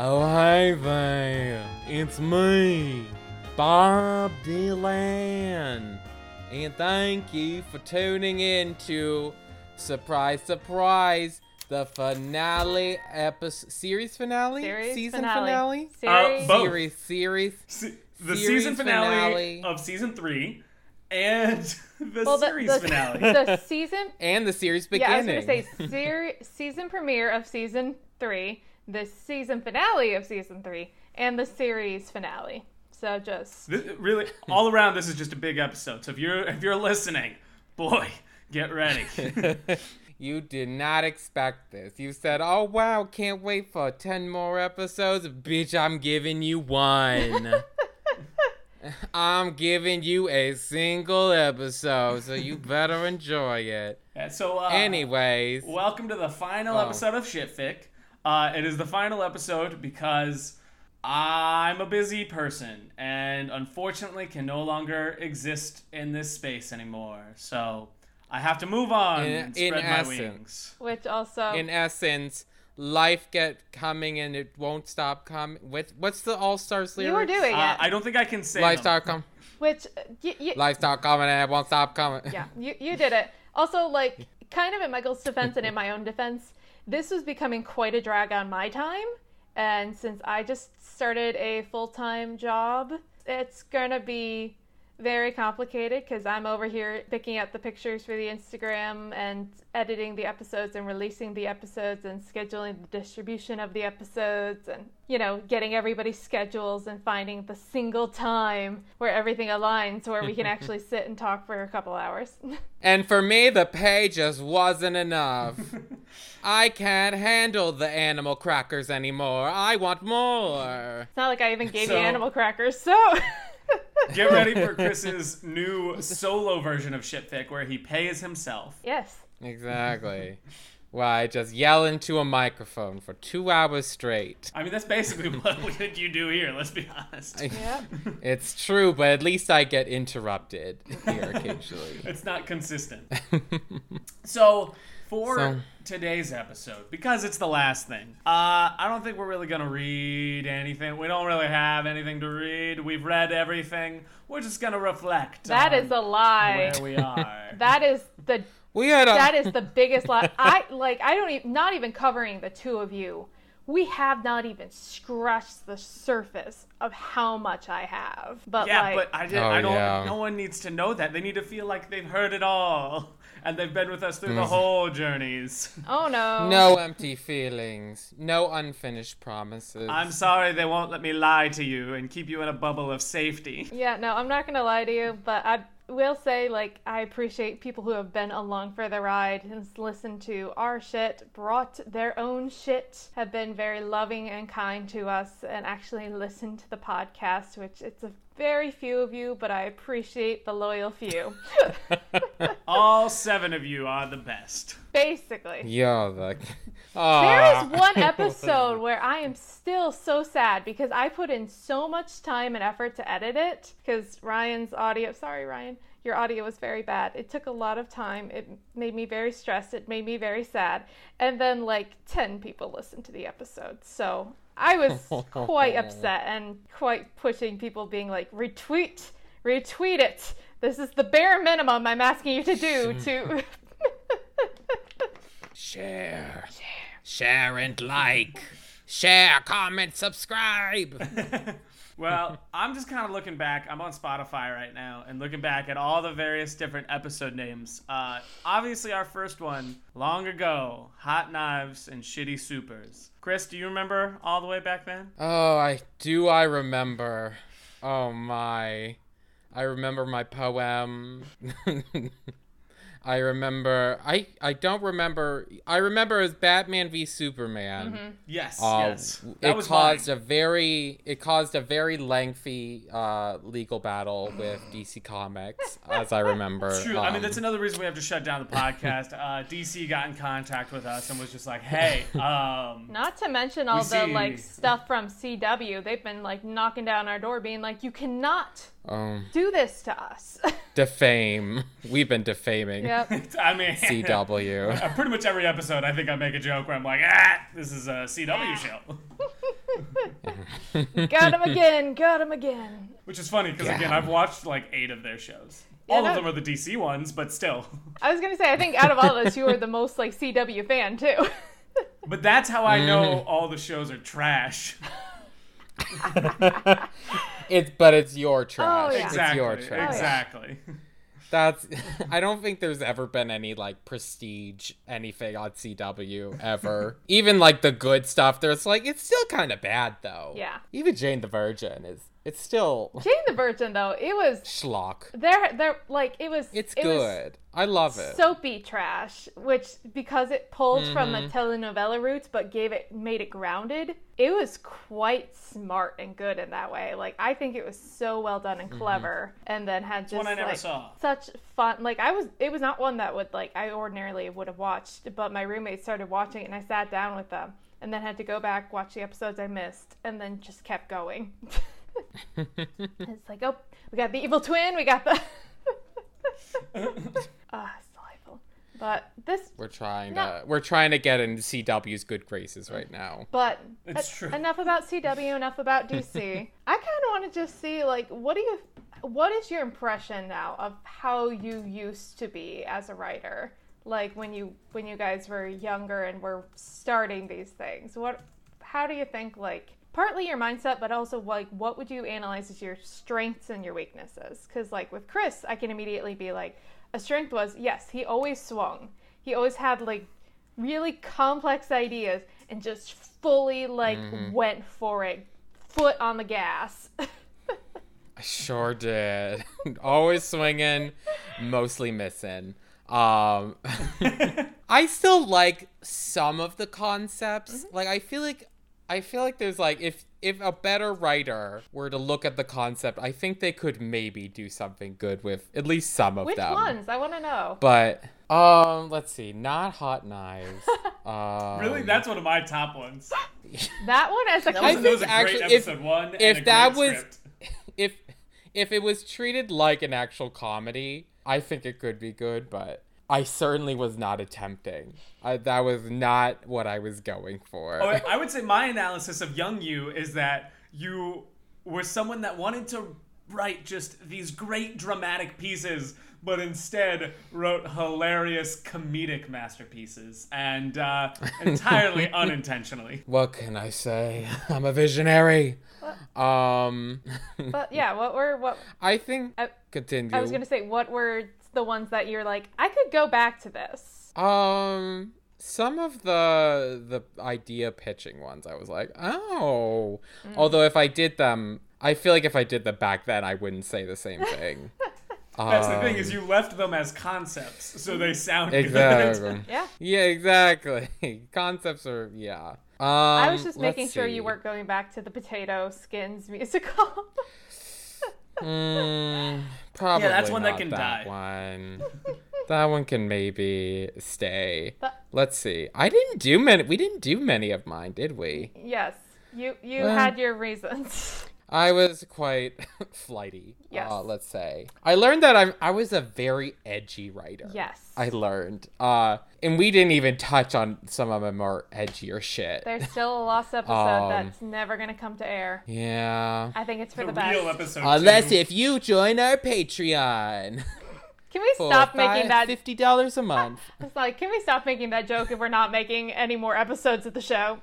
Oh, hey there. It's me, Bob Dylan. And thank you for tuning in to Surprise, Surprise, the finale episode, series finale? Series Season finale. finale? Series. Uh, both. Series, series. Se- the Series season finale, finale. of season three and the Well, series the, finale. The season. And the series beginning. Yeah, I was gonna say ser- season premiere of season three, the season finale of season three, and the series finale. So just This- really, all around, this is just a big episode. So if you're if you're listening, boy, get ready. You did not expect this. You said, "Oh wow, can't wait for 10 more episodes." Bitch, I'm giving you one. I'm giving you a single episode, so you better enjoy it. And so, uh, Anyways, welcome to the final Oh. episode of Shitfic. Uh, it is the final episode because I'm a busy person and unfortunately can no longer exist in this space anymore. So I have to move on In- and in spread my essence. wings. which also in essence, life get coming and it won't stop coming. With what's the All Stars lyrics? you were doing Uh, it. I don't think I can say Life them. start come. which uh, y- y- Life start coming and it won't stop coming. yeah, you you did it. Also, like kind of in Michael's defense and in my own defense, this was becoming quite a drag on my time. And since I just started a full time job, it's gonna be very complicated because I'm over here picking up the pictures for the Instagram and editing the episodes and releasing the episodes and scheduling the distribution of the episodes and, you know, getting everybody's schedules and finding the single time where everything aligns where we can actually sit and talk for a couple hours. And for me, the pay just wasn't enough. I can't handle the animal crackers anymore. I want more. It's not like I even gave So- you animal crackers, so. Get ready for Chris's new solo version of Shitfic where he pays himself. yes. Exactly. Why, just yell into a microphone for two hours straight. I mean, that's basically what you do here, let's be honest. Yep. It's true, but at least I get interrupted here occasionally. It's not consistent. So, for So- today's episode, because it's the last thing, uh, I don't think we're really going to read anything. We don't really have anything to read. We've read everything. We're just going to reflect. That on is a lie. Where we are. That is the we had a. that is the biggest lie. I like I don't even not even covering the two of you. We have not even scratched the surface of how much I have. But yeah, like but I, did, Oh, I don't. yeah. No one needs to know that. They need to feel like they've heard it all, and they've been with us through the Mm. whole journeys. oh no. no empty feelings. No unfinished promises. I'm sorry they won't let me lie to you and keep you in a bubble of safety. Yeah, no, I'm not gonna lie to you, but I will say like I appreciate people who have been along for the ride and listened to our shit, brought their own shit, have been very loving and kind to us, and actually listened to the podcast, which it's a very few of you, but I appreciate the loyal few. All seven of you are the best. Basically. You're the. There Aw. Ah. one episode where I am still so sad because I put in so much time and effort to edit it because Ryan's audio, sorry Ryan, your audio was very bad. It took a lot of time. It made me very stressed. It made me very sad. And then like 10 people listened to the episode. So I was quite upset and quite pushing people being like retweet, retweet it. This is the bare minimum I'm asking you to do to Share. Share and like. Share, comment, subscribe. Well, I'm just kind of looking back. I'm on Spotify right now and looking back at all the various different episode names. Uh, obviously, our first one, long ago, Hot Knives and Shitty Supers. Chris, do you remember all the way back then? Oh, I do. I remember. Oh my. I remember my poem. I remember. I I don't remember. I remember it was Batman v Superman. Yes, Uh, yes. That it was caused mine. a very it caused a very lengthy uh, legal battle with DC Comics, as I remember. True. I mean, Um, that's another reason we have to shut down the podcast. Uh, DC got in contact with us and was just like, "Hey, um, Not to mention all the see- like stuff from CW. They've been like knocking down our door, being like, "You cannot um, do this to us." defame. We've been defaming yep. I mean, CW. Uh, pretty much every episode, I think I make a joke where I'm like, "Ah, this is a CW show." got him again. Got him again. Which is funny because Yeah. again, I've watched like eight of their shows. Yeah, All that- of them are the DC ones, but still. I was gonna say, I think out of all of us, you are the most like CW fan too. But that's how I know Mm-hmm. all the shows are trash. It's but it's your oh, trash. Oh, yeah. Exactly. It's your trash. Exactly. That's I don't think there's ever been any like prestige anything on CW ever. Even like the good stuff, there's like it's still kind of bad though. Yeah. Even Jane the Virgin is it's still Jane the Virgin, though, it was schlock. there. There, like it was. It's it was good. I love it. soapy trash, which because it pulled from Mm-hmm. the telenovela roots but gave it made it grounded. It was quite smart and good in that way. Like I think it was so well done Mm-hmm. and clever, and then had just one I never like, saw. such fun. Like I was, it was not one that would like I ordinarily would have watched, but my roommates started watching it, and I sat down with them, and then had to go back watch the episodes I missed, and then just kept going. it's like, oh, we got the evil twin, we got the. Ah, it's delightful. But this, we're trying No. to we're trying to get into CW's good graces right now. but It's true. enough about CW, enough about DC. I kind of want to just see, like, what do you, what is your impression now of how you used to be as a writer? Like when you when you guys were younger and were starting these things. What, how do you think like? Partly your mindset, but also like what would you analyze as your strengths and your weaknesses? Because like with Chris, I can immediately be like, a strength was yes, he always swung. He always had like really complex ideas and just fully like went for it, foot on the gas. I sure did. Always swinging, mostly missing. Um, I still like some of the concepts. Mm-hmm. Like I feel like I feel like there's like if if a better writer were to look at the concept, I think they could maybe do something good with at least some of Which them. ones? I want to know. But um, let's see. Not hot knives. um, really, that's one of my top ones. that one as a That I was, that was think a great actually, if- episode one. and if a that great was- script. if if it was treated like an actual comedy, I think it could be good, but I certainly was not attempting. I, that was not what I was going for. Oh, I would say my analysis of young you is that you were someone that wanted to write just these great dramatic pieces, but instead wrote hilarious comedic masterpieces, and uh, entirely unintentionally. what can I say? I'm a visionary. Um, But yeah, what were what I think I- continue. I was gonna say? What were the ones that you're like? I could go back to this. Um, some of the the idea pitching ones, I was like, oh. Mm. Although if I did them, I feel like if I did them back then, I wouldn't say the same thing. That's the thing is Um, you left them as concepts, so they sound good. exactly. Yeah. Yeah, exactly. Concepts are yeah. Um, I was just let's making sure you weren't going back to the Potato Skins musical. Mm, probably. Yeah, that's one that can that die. One. that one can maybe stay. But- Let's see. I didn't do many. We didn't do many of mine, did we? yes, you you Well- had your reasons. I was quite flighty. Yes. Uh, let's say. I learned that I'm. I was a very edgy writer. yes. I learned. Uh, and we didn't even touch on some of my more edgier shit. There's still a lost episode Um, that's never gonna come to air. yeah. I think it's for The the, real best. episode. Unless two. if you join our Patreon. Can we for stop making that? fifty dollars a month. It's like, can we stop making that joke if we're not making any more episodes of the show?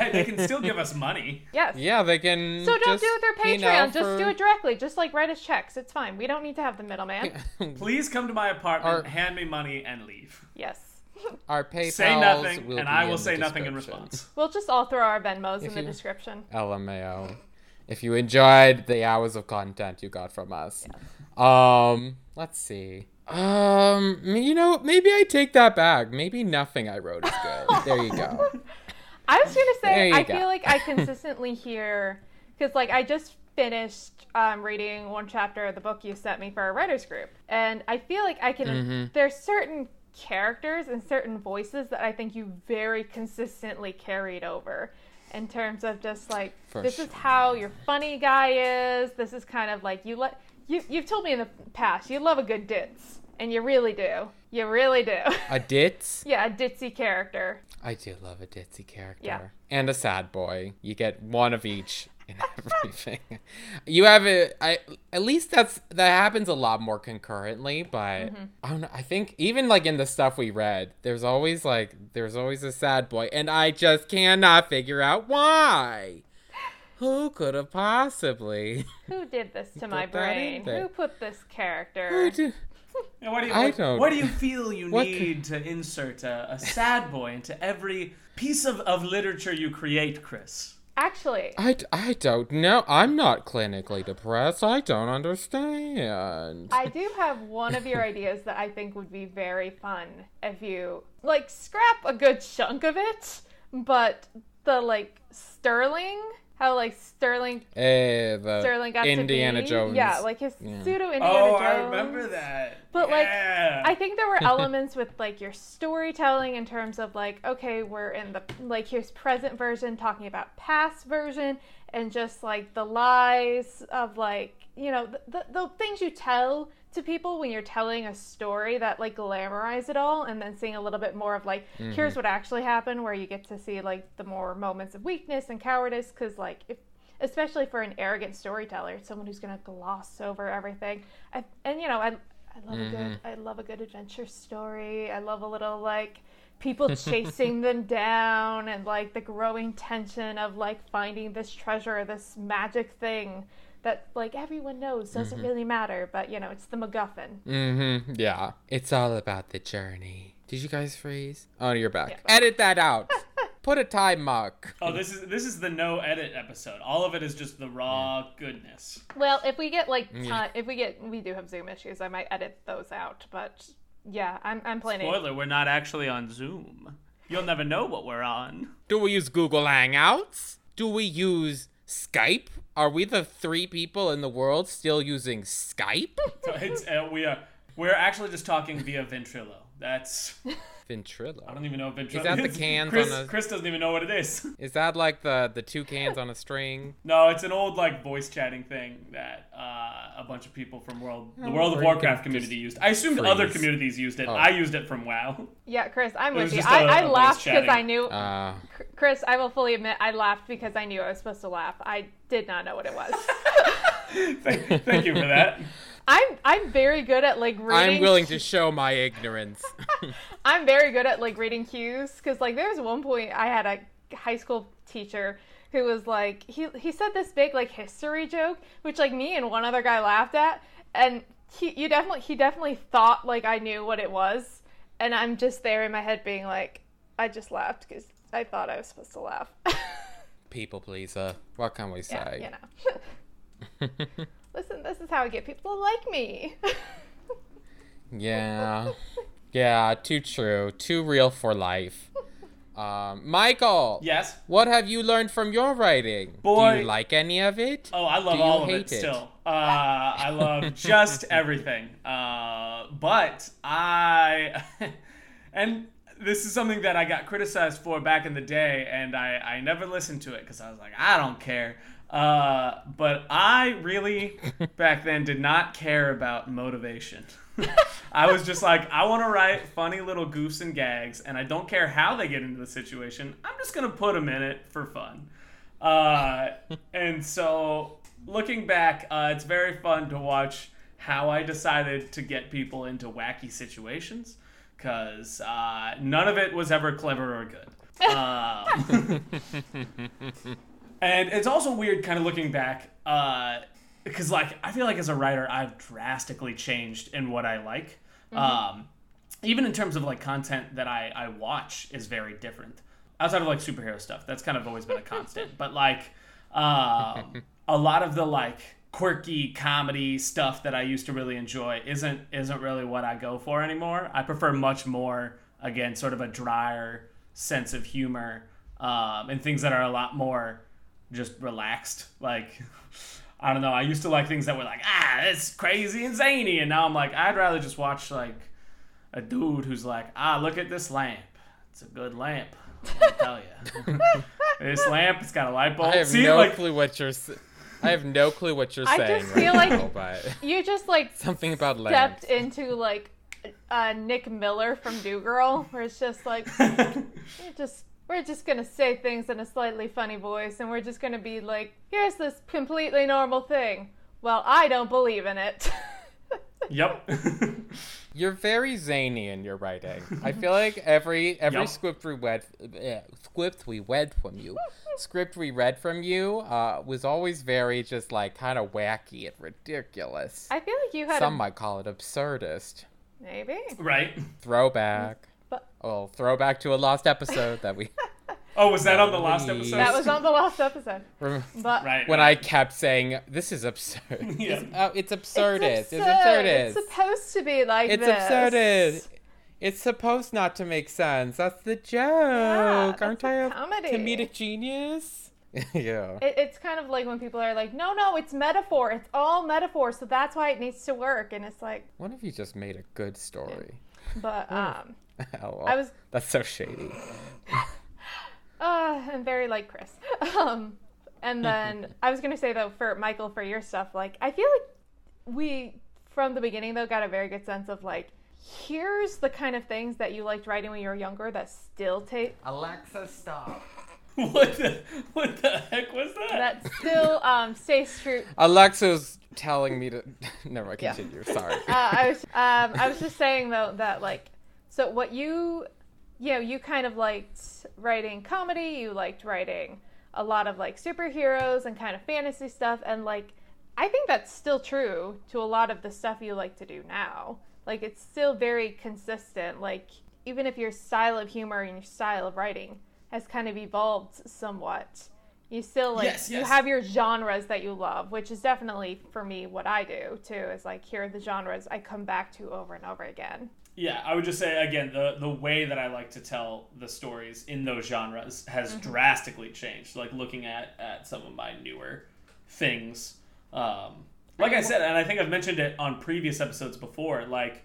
Hey, they can still give us money. yes. Yeah, they can. So don't just, do it through you know, Patreon. Just for- do it directly. Just like write us checks. It's fine. We don't need to have the middleman. Please come to my apartment, Our- hand me money, and leave. Yes. Our PayPal. Say nothing, will and I will say nothing in response. We'll just all throw our Venmos in the you- description. LMAO. If you enjoyed the hours of content you got from us. Um, let's see. Um, you know, maybe I take that back. Maybe nothing I wrote is good. there you go. I was gonna say I go. feel like I consistently hear because like I just finished um, reading one chapter of the book you sent me for our writers group, and I feel like I can. Mm-hmm. There's certain characters and certain voices that I think you very consistently carried over. In terms of just like For this is how your funny guy is. This is kind of like you let you you've told me in the past you love a good ditz, and you really do. You really do. A ditz? yeah, a ditzy character. I do love a ditzy character. Yeah. And a sad boy. You get one of each in everything. you have it. I at least that's that happens a lot more concurrently. But mm-hmm. I don't know. I think even like in the stuff we read, there's always like there's always a sad boy, and I just cannot figure out why. Who could have possibly? Who did this to my put that in brain? Who put this character? Who what do you, I what, don't- what do you feel you What need to insert a, a sad boy into every piece of, of literature you create, Chris? Actually, I, I don't know. I'm not clinically depressed. I don't understand. I do have one of your ideas that I think would be very fun if you like scrap a good chunk of it, but the like Sterling, how like Sterling Eh, the Sterling got Indiana to be, Jones. yeah, like his Yeah. pseudo Indiana Oh, Jones. Oh, I remember that. But, like, I think there were elements with like your storytelling in terms of like, okay, we're in the like here's present version talking about past version and just like the lies of like you know the, the, the things you tell to people when you're telling a story that like glamorize it all and then seeing a little bit more of like mm-hmm. here's what actually happened where you get to see like the more moments of weakness and cowardice because like if especially for an arrogant storyteller someone who's going to gloss over everything. I, and you know i I love a good mm-hmm. I love a good adventure story. I love a little like people chasing them down and like the growing tension of like finding this treasure, this magic thing that like everyone knows doesn't mm-hmm. really matter, but you know, it's the MacGuffin. Mm-hmm. Yeah. It's all about the journey. Did you guys freeze? Oh, you're back. Yeah. Edit that out. Put a time mark. Oh, this is this is the no edit episode. All of it is just the raw mm. goodness. Well, if we get like mm. Yeah. if we get we do have Zoom issues, I might edit those out, but yeah, I'm I'm planning. Spoiler: We're not actually on Zoom. You'll never know what we're on. Do we use Google Hangouts? Do we use Skype? Are we the three people in the world still using Skype? So it's uh, we are we're actually just talking via Ventrilo. That's I don't even know if Ventrilo Is that the it's- cans Chris, on a- Chris doesn't even know what it is. Is that like the the two cans on a string? No, it's an old like voice chatting thing that uh, a bunch of people from World the World of Warcraft community used. I assumed other communities used it. Oh. I used it from WoW. Yeah, Chris, I'm It with you. just I a- I a laughed because. I knew Uh, Chris, I will fully admit I laughed because I knew I was supposed to laugh. I did not know what it was. thank, thank you for that. I'm I'm very good at like reading. I'm willing to show my ignorance. I'm very good at like reading cues because like there was one point I had a high school teacher who was like he he said this big like history joke which like me and one other guy laughed at and he you definitely he definitely thought like I knew what it was and I'm just there in my head being like I just laughed because I thought I was supposed to laugh. People pleaser. What can we say? yeah, you know. Listen, this is how I get people to like me. Yeah. Yeah, too true. Too real for life. Um, Michael. Yes. What have you learned from your writing? Do Boy. you like any of it? Oh, I love all of it hate it? still. Uh, I love just everything. Uh, but I, and this is something that I got criticized for back in the day, and I, I never listened to it because I was like, I don't care. Uh, but I really, back then, did not care about motivation. I was just like, I want to write funny little goofs and gags, and I don't care how they get into the situation. I'm just going to put them in it for fun. Uh, and so, looking back, uh, it's very fun to watch how I decided to get people into wacky situations because uh, none of it was ever clever or good. And it's also weird, kind of looking back, because like I feel like as a writer, I've drastically changed in what I like. Um, even in terms of like content that I, I watch is very different. Outside of like superhero stuff that's kind of always been a constant. But like um, a lot of the like quirky comedy stuff that i used to really enjoy isn't isn't really what i go for anymore. I prefer much more again sort of a drier sense of humor um, and things that are a lot more just relaxed like i don't know i used to like things that were like ah it's crazy and zany and now i'm like i'd rather just watch like a dude who's like, ah, look at this lamp. It's a good lamp. Let me tell you. this lamp, it's got a light bulb. I have See, no like, clue what you're. I have no clue what you're I saying just right feel like- now, but you just like something about stepped lamps. into like uh, Nick Miller from New Girl, where it's just like just we're just gonna say things in a slightly funny voice, and we're just gonna be like, here's this completely normal thing. Well, I don't believe in it. yep. You're very zany in your writing. I feel like every every Yup. script we read, uh, script we read from you, script we read from you, uh, was always very just like kind of wacky and ridiculous. I feel like you had Some a, might call it absurdist. maybe, right. Throwback. But Well, throwback to a lost episode that we. Oh, was that on the last episode? that was on the last episode. rem- But right. when I kept saying this is absurd. Yeah. This- oh, it's absurdist. It's, It's absurd. absurdist. It's supposed to be like It's this. absurdist. It's supposed not to make sense. That's the joke. that's Aren't the I a comedy. comedic genius? yeah. It, it's kind of like when people are like, no, no, it's metaphor. It's all metaphor, so that's why it needs to work. And it's like, What if you just made a good story? but um, oh, I was That's so shady. Uh, I'm very like Chris. Um, and then I was gonna say though, for Michael, for your stuff, like I feel like we from the beginning though got a very good sense of like here's the kind of things that you liked writing when you were younger that still take Alexa, stop. what the what the heck was that? that still um stays true. Alexa's telling me to. Never mind, Yeah. continue. Sorry. Uh, I was um I was just saying though that like so what you you know you kind of liked writing comedy, you liked writing a lot of like superheroes and kind of fantasy stuff and like I think that's still true to a lot of the stuff you like to do now. Like it's still very consistent. Like even if your style of humor and your style of writing has kind of evolved somewhat, you still like Yes, you have your genres that you love, which is definitely for me what I do too. Is like here are the genres I come back to over and over again. Yeah, I would just say again the the way that I like to tell the stories in those genres has drastically changed. Like looking at at some of my newer things. Um, like I said, and I think I've mentioned it on previous episodes before. Like,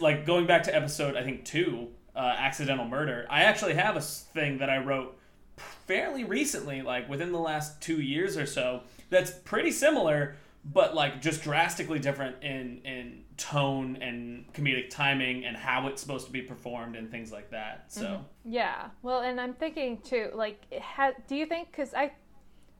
like going back to episode I think two, uh, accidental murder. I actually have a thing that I wrote fairly recently, like within the last two years or so, that's pretty similar, but like just drastically different in in tone and comedic timing and how it's supposed to be performed and things like that. So Yeah. Well, and I'm thinking too, like, ha- do you think, because I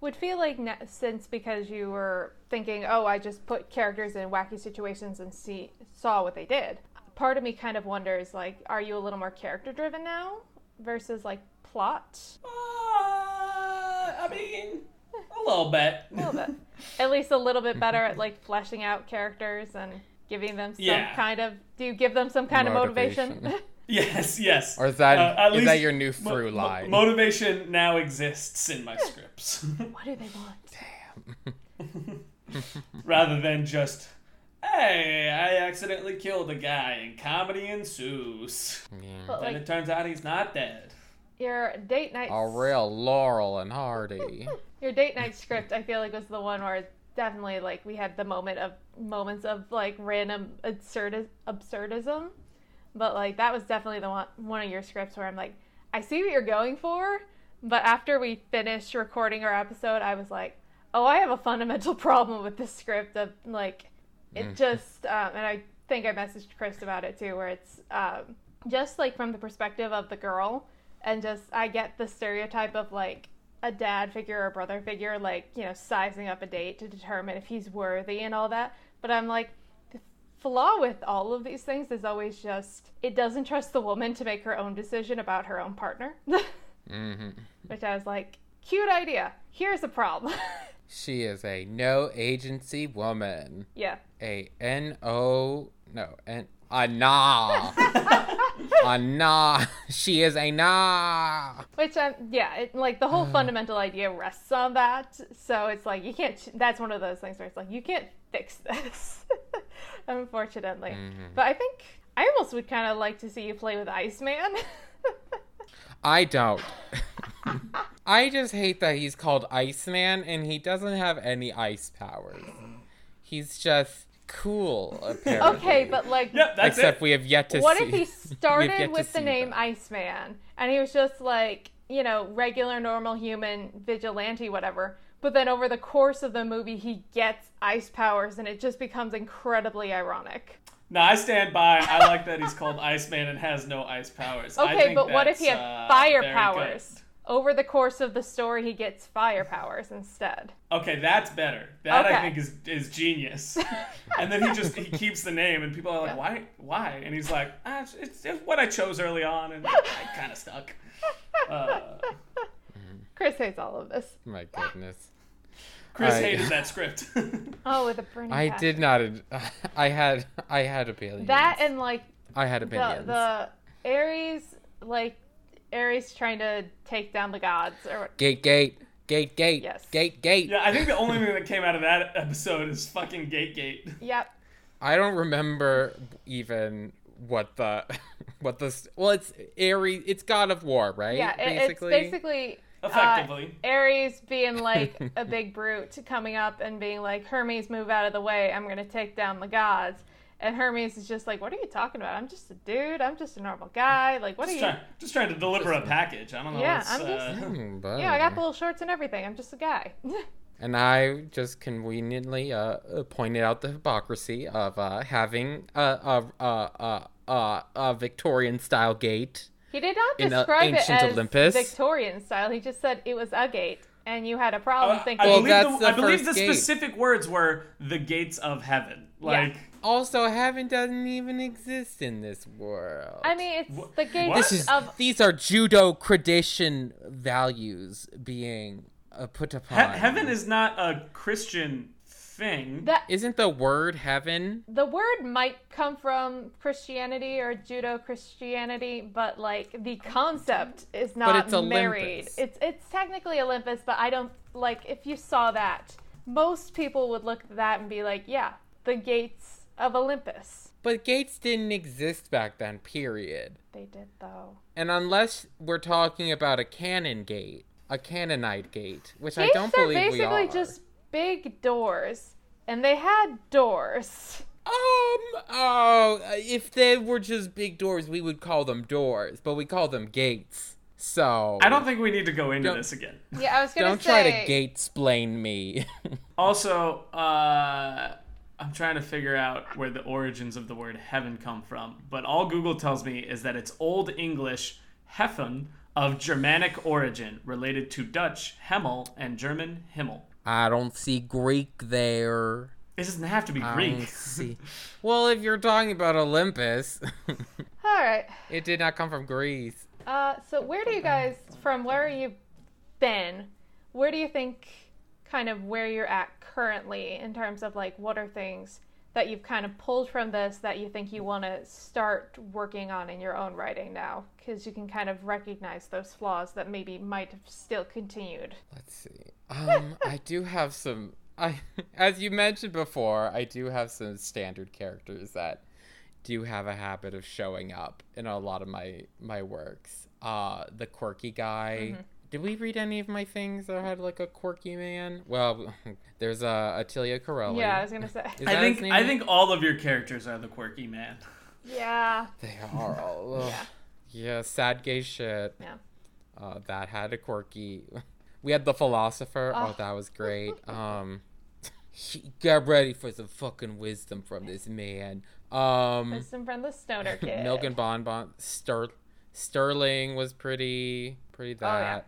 would feel like ne- since because you were thinking, oh, I just put characters in wacky situations and see saw what they did. Part of me kind of wonders, like, are you a little more character driven now versus like plot? uh, I mean, a little bit. A little bit. At least a little bit better at like fleshing out characters and giving them some Yeah. kind of. Do you give them some kind of motivation? Motivation. Yes, yes. Or is that Uh, at is that your new mo- through mo- line? motivation now exists in my scripts. what do they want? Damn rather than just hey i accidentally killed a guy and comedy ensues yeah. But then like it turns out he's not dead your date night. A real Laurel and Hardy. Your date night script, I feel like, was the one where definitely like we had the moment of moments of like random absurd absurdism, but like that was definitely the one one of your scripts where I'm like, I see what you're going for, but after we finished recording our episode, I was like, oh, I have a fundamental problem with this script of like, it just um, and I think I messaged Chris about it too, where it's um, just like from the perspective of the girl, and just I get the stereotype of like a dad figure or a brother figure, like, you know, sizing up a date to determine if he's worthy and all that. But I'm like, the flaw with all of these things is always just it doesn't trust the woman to make her own decision about her own partner. hmm Which I was like, cute idea. Here's a problem. She is a no agency woman. yeah. A N O no N a nah. a nah. She is a nah. Which um yeah, it, like the whole fundamental idea rests on that. So it's like you can't. That's one of those things where it's like you can't fix this, unfortunately. But I think I almost would kind of like to see you play with Iceman. I don't. I just hate that he's called Iceman and he doesn't have any ice powers. He's just cool, apparently. okay, but like, yep that's Except it we have yet to what see. if he started with the name that. Iceman and he was just like, you know, regular, normal human vigilante, whatever. But then over the course of the movie, he gets ice powers and it just becomes incredibly ironic. No, I stand by. I like that he's called Iceman and has no ice powers. I Okay, think but what if he had that's, uh, fire very powers? Over the course of the story, he gets fire powers instead. Okay, that's better. That Okay. I think is is genius. and then he just he keeps the name, and people are like, Yeah. why why? And he's like, ah, it's, it's, it's what I chose early on, and I kind of stuck. Uh, Chris hates all of this. My goodness. Chris I- hated that script. Oh, with a burning I passion. did not. I had. I had opinions. That and like I had the opinions. the Ares like Ares trying to take down the gods or what- Gate, gate, gate, gate, Yes. gate, gate. yeah, I think the only thing that came out of that episode is fucking Gate Gate. Yep. I don't remember even what the what the well. It's Ares. It's God of War, right? Yeah, it, it's basically uh, Effectively. Ares being like a big brute coming up and being like, Hermes, move out of the way. I'm going to take down the gods. And Hermes is just like, What are you talking about? I'm just a dude. I'm just a normal guy. Like, what Just are you? trying, just trying to deliver a package. I don't know. Yeah, what's, I'm just- uh, Hmm, Yeah, I got the little shorts and everything. I'm just a guy. And I just conveniently uh, uh, pointed out the hypocrisy of uh, having a, a, a, a, a, a Victorian style gate. he did not describe it as Olympus. Victorian style. He just said it was a gate. And you had a problem Uh, thinking. I Well, believe, that's the, the I believe the gate. specific words were the gates of heaven. Like, Also, heaven doesn't even exist in this world. I mean, it's Wha- the gates what? is of. these are Judeo tradition values being uh, put upon. he- heaven is not a Christian thing. That Isn't the word heaven? the word might come from Christianity or Judeo Christianity, but like the concept is not it's married. Olympus. It's it's technically Olympus, but I don't like if you saw that, most people would look at that and be like, yeah, the gates of Olympus. But gates didn't exist back then, period. They did though. And unless we're talking about a canon gate, a Canaanite gate, which I don't believe we basically are. Basically just big doors, and they had doors. Um, oh, if they were just big doors, we would call them doors, but we call them gates. So I don't think we need to go into this again. Yeah, I was gonna say. don't try to gate splain me. Also, uh, I'm trying to figure out where the origins of the word heaven come from, but all Google tells me is that it's Old English heaven of Germanic origin, related to Dutch Hemel and German Himmel. I don't see Greek there. It doesn't have to be I Greek. don't see. Well, if you're talking about Olympus, All right. it did not come from Greece. Uh, so where do you guys, from where are you've been, where do you think, kind of where you're at currently in terms of like what are things that you've kind of pulled from this that you think you want to start working on in your own writing now? Because you can kind of recognize those flaws that maybe might have still continued. Let's see. Um, I do have some. I, as you mentioned before, I do have some standard characters that do have a habit of showing up in a lot of my my works. Uh, the quirky guy. Did we read any of my things that had like a quirky man? Well, there's uh, Attilia Corelli. Yeah, I was gonna say. Is I that his think name? I think all of your characters are the quirky man. Yeah. they are all. ugh. Yeah. Yeah, sad gay shit. Yeah. Uh, that had a quirky. We had the philosopher. Oh, Oh. that was great. Um, get ready for some fucking wisdom from this man. Um, Wisdom from the stoner kid. Milk and Bonbon. Ster- Sterling was pretty, pretty Oh, yeah.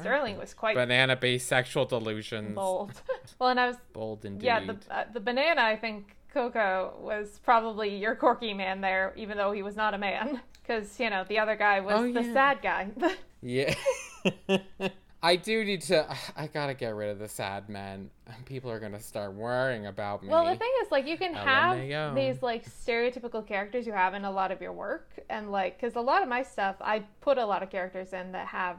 Sterling was quite Banana based sexual delusions. bold. well, and I was Bold indeed. Yeah, the uh, the banana. I think Coco was probably your quirky man there, even though he was not a man, because you know the other guy was Oh, the yeah. sad guy. Yeah. I do need to. I gotta get rid of the sad men. People are gonna start worrying about me. well, the thing is, like, you can have these like stereotypical characters you have in a lot of your work, and like, because a lot of my stuff, I put a lot of characters in that have,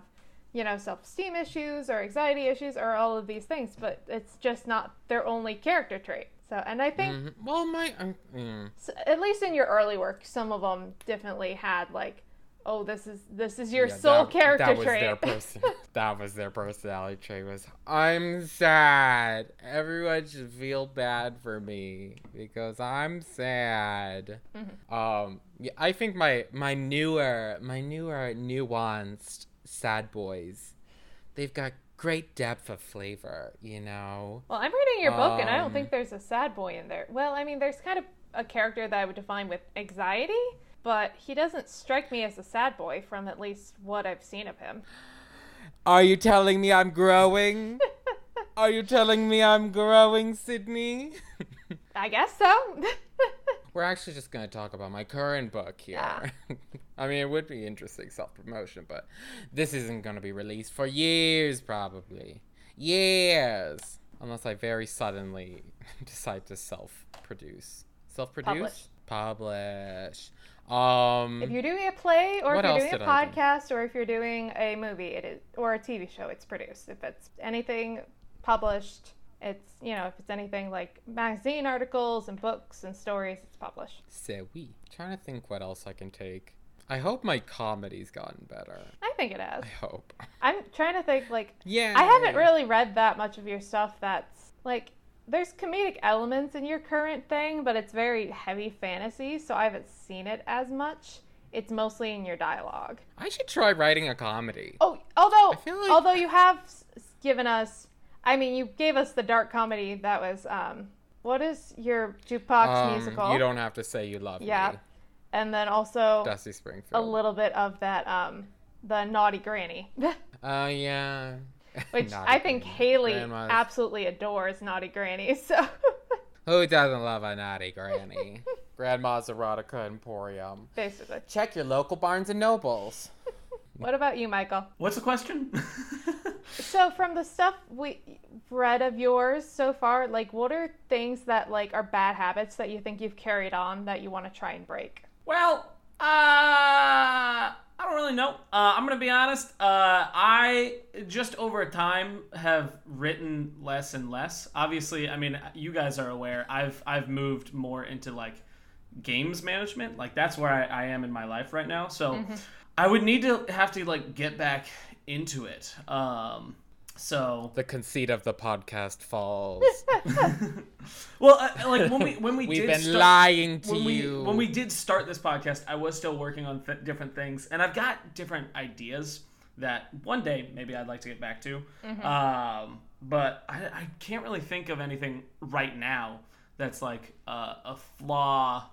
you know, self-esteem issues or anxiety issues or all of these things, but it's just not their only character trait. So, and I think Mhm. Well, my. um, mm. s- at least in your early work, some of them definitely had like, oh, this is this is your Yeah, sole that- character that was trait. Their person, that was their personality trait. Was I'm sad. Everyone should feel bad for me because I'm sad. Mm-hmm. Um, yeah, I think my my newer my newer nuanced sad boys, they've got great depth of flavor. You know. well, I'm reading your book, and I don't Um, think there's a sad boy in there. Well, I mean, there's kind of a character that I would define with anxiety, but he doesn't strike me as a sad boy from at least what I've seen of him. Are you telling me I'm growing? Are you telling me I'm growing, Sydney? I guess so. We're actually just going to talk about my current book here. Yeah. I mean, it would be interesting self promotion, but this isn't going to be released for years, probably. Years. Unless I very suddenly decide to self produce. Self produce? Publish. Um, if you're doing a play or if you're doing a did I do? podcast or if you're doing a movie, it is or a TV show, it's produced. If it's anything published, it's you know, if it's anything like magazine articles and books and stories, it's published. c'est oui. Trying to think what else I can take. I hope my comedy's gotten better. I think it has. I hope. I'm trying to think like Yeah. I haven't really read that much of your stuff that's like there's comedic elements in your current thing, but it's very heavy fantasy, so I haven't seen it as much. It's mostly in your dialogue. I should try writing a comedy. Oh, although like- although you have given us, I mean, you gave us the dark comedy that was um, what is your jukebox Um, musical? You don't have to say you love Yeah. me. and then also Dusty Springfield. a little bit of that um, the naughty granny, Oh yeah. which Naughty I think Granny. Haley Grandma's- absolutely adores naughty granny. So Who doesn't love a naughty granny? Grandma's erotica emporium. basically, Check your local Barnes and Nobles. what about you, Michael? What's the question? So from the stuff we read of yours so far, like what are things that like are bad habits that you think you've carried on that you want to try and break? Well, uh, I don't really know. Uh, I'm gonna be honest. Uh, I just over time have written less and less. Obviously, I mean, you guys are aware. I've I've moved more into like games management. Like that's where I, I am in my life right now. So I would need to have to like get back into it. Um, so The conceit of the podcast falls. well, uh, like when we when we We've did been start- lying to when we you. when we did start this podcast, I was still working on th- different things, and I've got different ideas that one day maybe I'd like to get back to. Um, but I, I can't really think of anything right now that's like uh, a flaw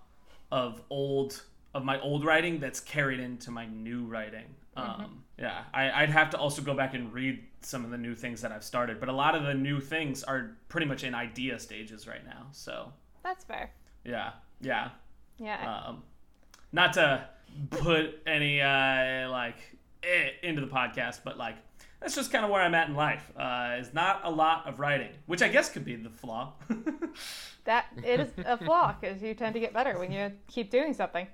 of old of my old writing that's carried into my new writing. Um, yeah, I, I'd have to also go back and read some of the new things that I've started, but a lot of the new things are pretty much in idea stages right now. So That's fair. yeah, yeah. Yeah. Um, not to put any uh, like eh into the podcast, but like that's just kind of where I'm at in life. Uh, is not a lot of writing, which I guess could be the flaw. that it is a flaw because you tend to get better when you keep doing something.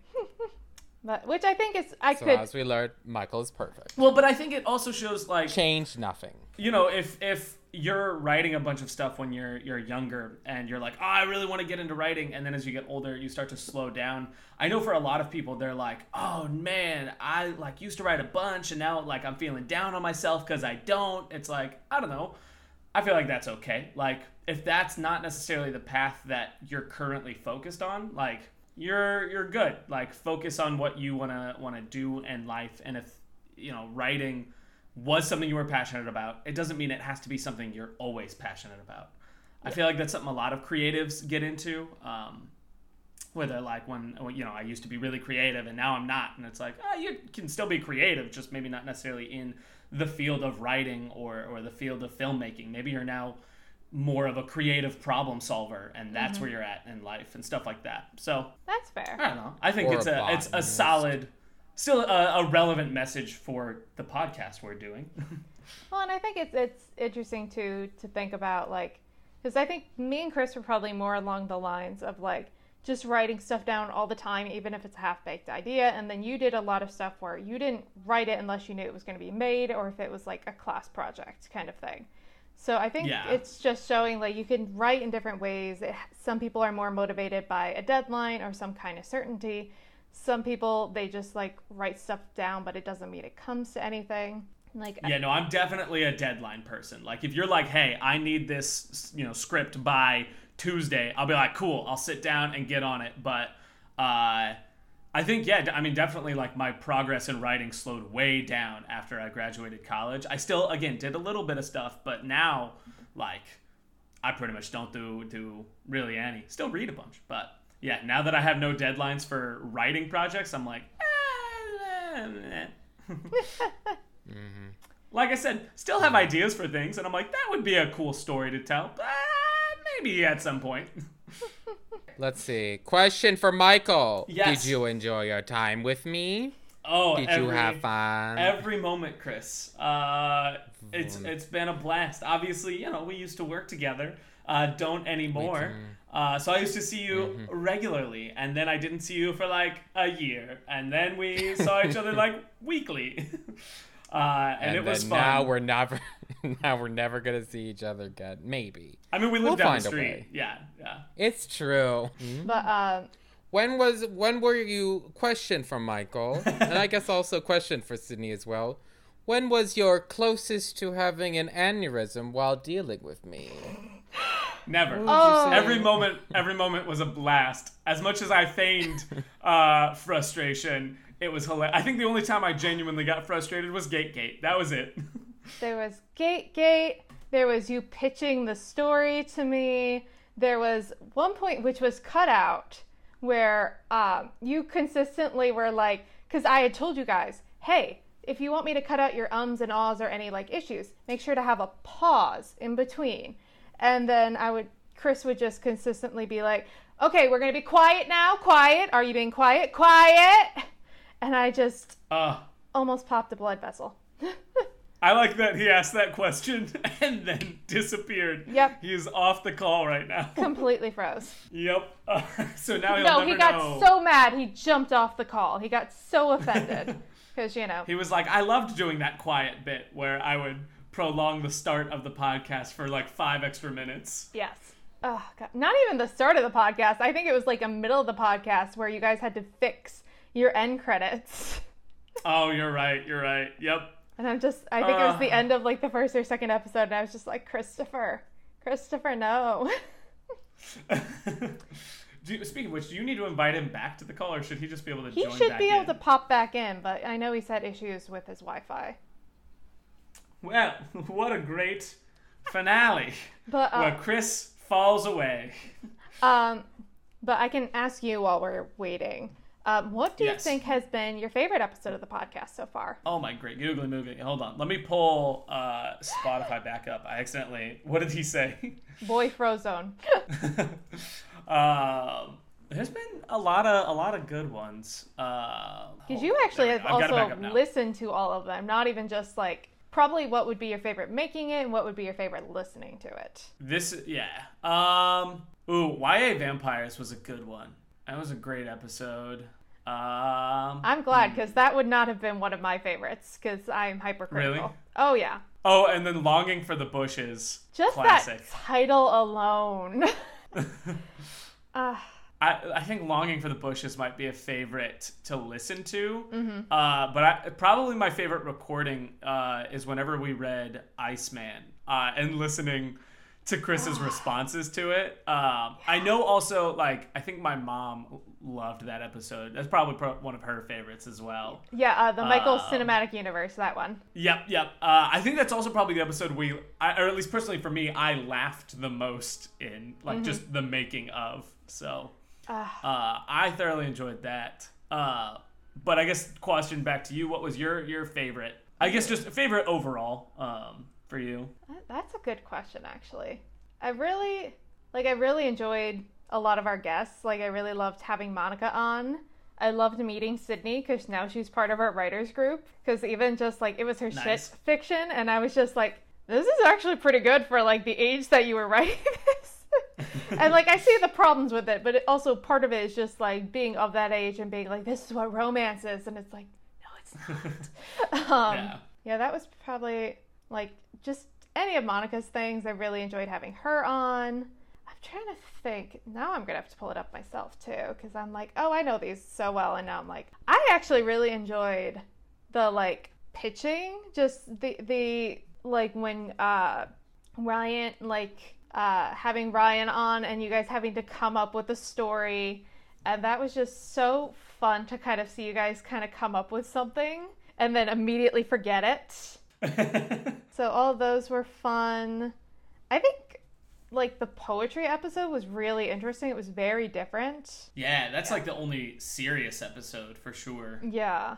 But which I think is I so could as we learned, Michael is perfect. well, but I think it also shows like Change nothing. you know if if you're writing a bunch of stuff when you're you're younger and you're like oh i really want to get into writing and then as you get older you start to slow down i know for a lot of people they're like oh man i like used to write a bunch and now like i'm feeling down on myself because i don't it's like i don't know i feel like that's okay like if that's not necessarily the path that you're currently focused on like you're you're good like focus on what you want to want to do in life and if you know writing was something you were passionate about, it doesn't mean it has to be something you're always passionate about. I feel like that's something a lot of creatives get into. Um, where they're like, when you know, I used to be really creative and now I'm not, and it's like, oh, you can still be creative, just maybe not necessarily in the field of writing or or the field of filmmaking. Maybe you're now more of a creative problem solver, and that's mm-hmm. where you're at in life and stuff like that. So that's fair. I don't know. I think Or it's a a it's a solid, still a, a relevant message for the podcast we're doing. Well, and I think it's it's interesting to to think about like because I think me and Chris were probably more along the lines of like just writing stuff down all the time, even if it's a half baked idea. And then you did a lot of stuff where you didn't write it unless you knew it was going to be made or if it was like a class project kind of thing. So I think Yeah. it's just showing like you can write in different ways. It, some people are more motivated by a deadline or some kind of certainty. Some people they just like write stuff down, but it doesn't mean it comes to anything. Like Yeah, no, I'm definitely a deadline person. Like if you're like, "Hey, I need this, you know, script by Tuesday." I'll be like, "Cool, I'll sit down and get on it." But uh I think yeah, I mean definitely like my progress in writing slowed way down after I graduated college. I still again did a little bit of stuff, but now like I pretty much don't do do really any. Still read a bunch, but yeah, now that I have no deadlines for writing projects, I'm like, eh, eh. like I said, still have ideas for things, and I'm like, that would be a cool story to tell. Uh, maybe at some point. Let's see. Question for Michael. Yes. Did you enjoy your time with me? Oh, Did every, you have fun? every moment, Chris? Uh, it's it's been a blast. Obviously, you know we used to work together. Uh, don't anymore. Uh, so I used to see you Mm-hmm. regularly, and then I didn't see you for like a year, and then we saw each other like weekly. Uh, and, and it was fun. now we're never now we're never gonna see each other again. Maybe. I mean, we live we'll down find the a street. way. Yeah, yeah. It's true. But um, When was when were you question from Michael? and I guess also question for Sydney as well. When was your closest to having an aneurysm while dealing with me? Never. Oh. Every moment, every moment was a blast. As much as I feigned uh, frustration, it was hilarious. I think the only time I genuinely got frustrated was Gate Gate. That was it. There was Gate Gate. There was you pitching the story to me. There was one point which was cut out where um, you consistently were like, because I had told you guys, hey, if you want me to cut out your ums and ahs or any like issues, make sure to have a pause in between. And then I would, Chris would just consistently be like, okay, we're gonna be quiet now. Quiet. Are you being quiet? Quiet. And I just Uh, almost popped a blood vessel. I like that he asked that question and then disappeared. Yep. He's off the call right now. Completely froze. yep. Uh, so now he'll No, he got know. so mad he jumped off the call. He got so offended because you know. He was like, I loved doing that quiet bit where I would prolong the start of the podcast for like five extra minutes. Yes. Oh god, not even the start of the podcast. I think it was like a middle of the podcast where you guys had to fix your end credits. Oh, you're right. You're right. Yep. And I'm just I think it was the end of like the first or second episode and I was just like Christopher. Christopher, no. you, speaking of which, do you need to invite him back to the call, or should he just be able to he should be able in? to pop back in, but I know he's had issues with his Wi-Fi. Well, what a great finale But uh, where Chris falls away. Um, but I can ask you while we're waiting. Um, what do you think has been your favorite episode of the podcast so far? Oh my great googly moogly. Hold on. Let me pull uh, Spotify back up. I accidentally. What did he say? Boy Frozone. um, there's been a lot of a lot of good ones. Uh, hold you actually have go. I've got it back also listened to all of them, not even just like probably what would be your favorite making it and what would be your favorite listening to it. This, yeah. Um, ooh, YA Vampires was a good one. That was a great episode. Um, I'm glad because that would not have been one of my favorites because I'm hypercritical. Really? Oh yeah, oh, and then Longing for the Bushes. just classic. that title alone. uh, I, I think Longing for the Bushes might be a favorite to listen to. Mm-hmm. Uh, but I, probably my favorite recording uh, is whenever we read Iceman uh, and listening to Chris's responses to it. Um, I know also, like, I think my mom loved that episode. That's probably pro- one of her favorites as well. yeah, uh, the Michael Um, Cinematic Universe, that one. Yep, yep. Uh, I think that's also probably the episode we, I, or at least personally for me, I laughed the most in, like, just the making of. So. Ah. Uh, I thoroughly enjoyed that. Uh, but I guess question back to you. What was your your favorite? I guess just favorite overall um, for you. That's a good question, actually. I really, like, I really enjoyed a lot of our guests. Like, I really loved having Monica on. I loved meeting Sydney because now she's part of our writers group. Because even just like it was her Nice. shit fiction, and I was just like, this is actually pretty good for like the age that you were writing this. and like I see the problems with it, but it also part of it is just like being of that age and being like, this is what romance is, and it's like, no, it's not. um, Yeah. yeah, that was probably like just any of Monica's things. I really enjoyed having her on. I'm trying to think. Now I'm gonna have to pull it up myself too, because I'm like, oh, I know these so well, and now I'm like, I actually really enjoyed the like pitching, just the the like when uh Ryan like uh having Ryan on and you guys having to come up with a story, and that was just so fun to kind of see you guys kind of come up with something and then immediately forget it. So all those were fun. I think like the poetry episode was really interesting. It was very different. Yeah, that's like the only serious episode for sure. Yeah.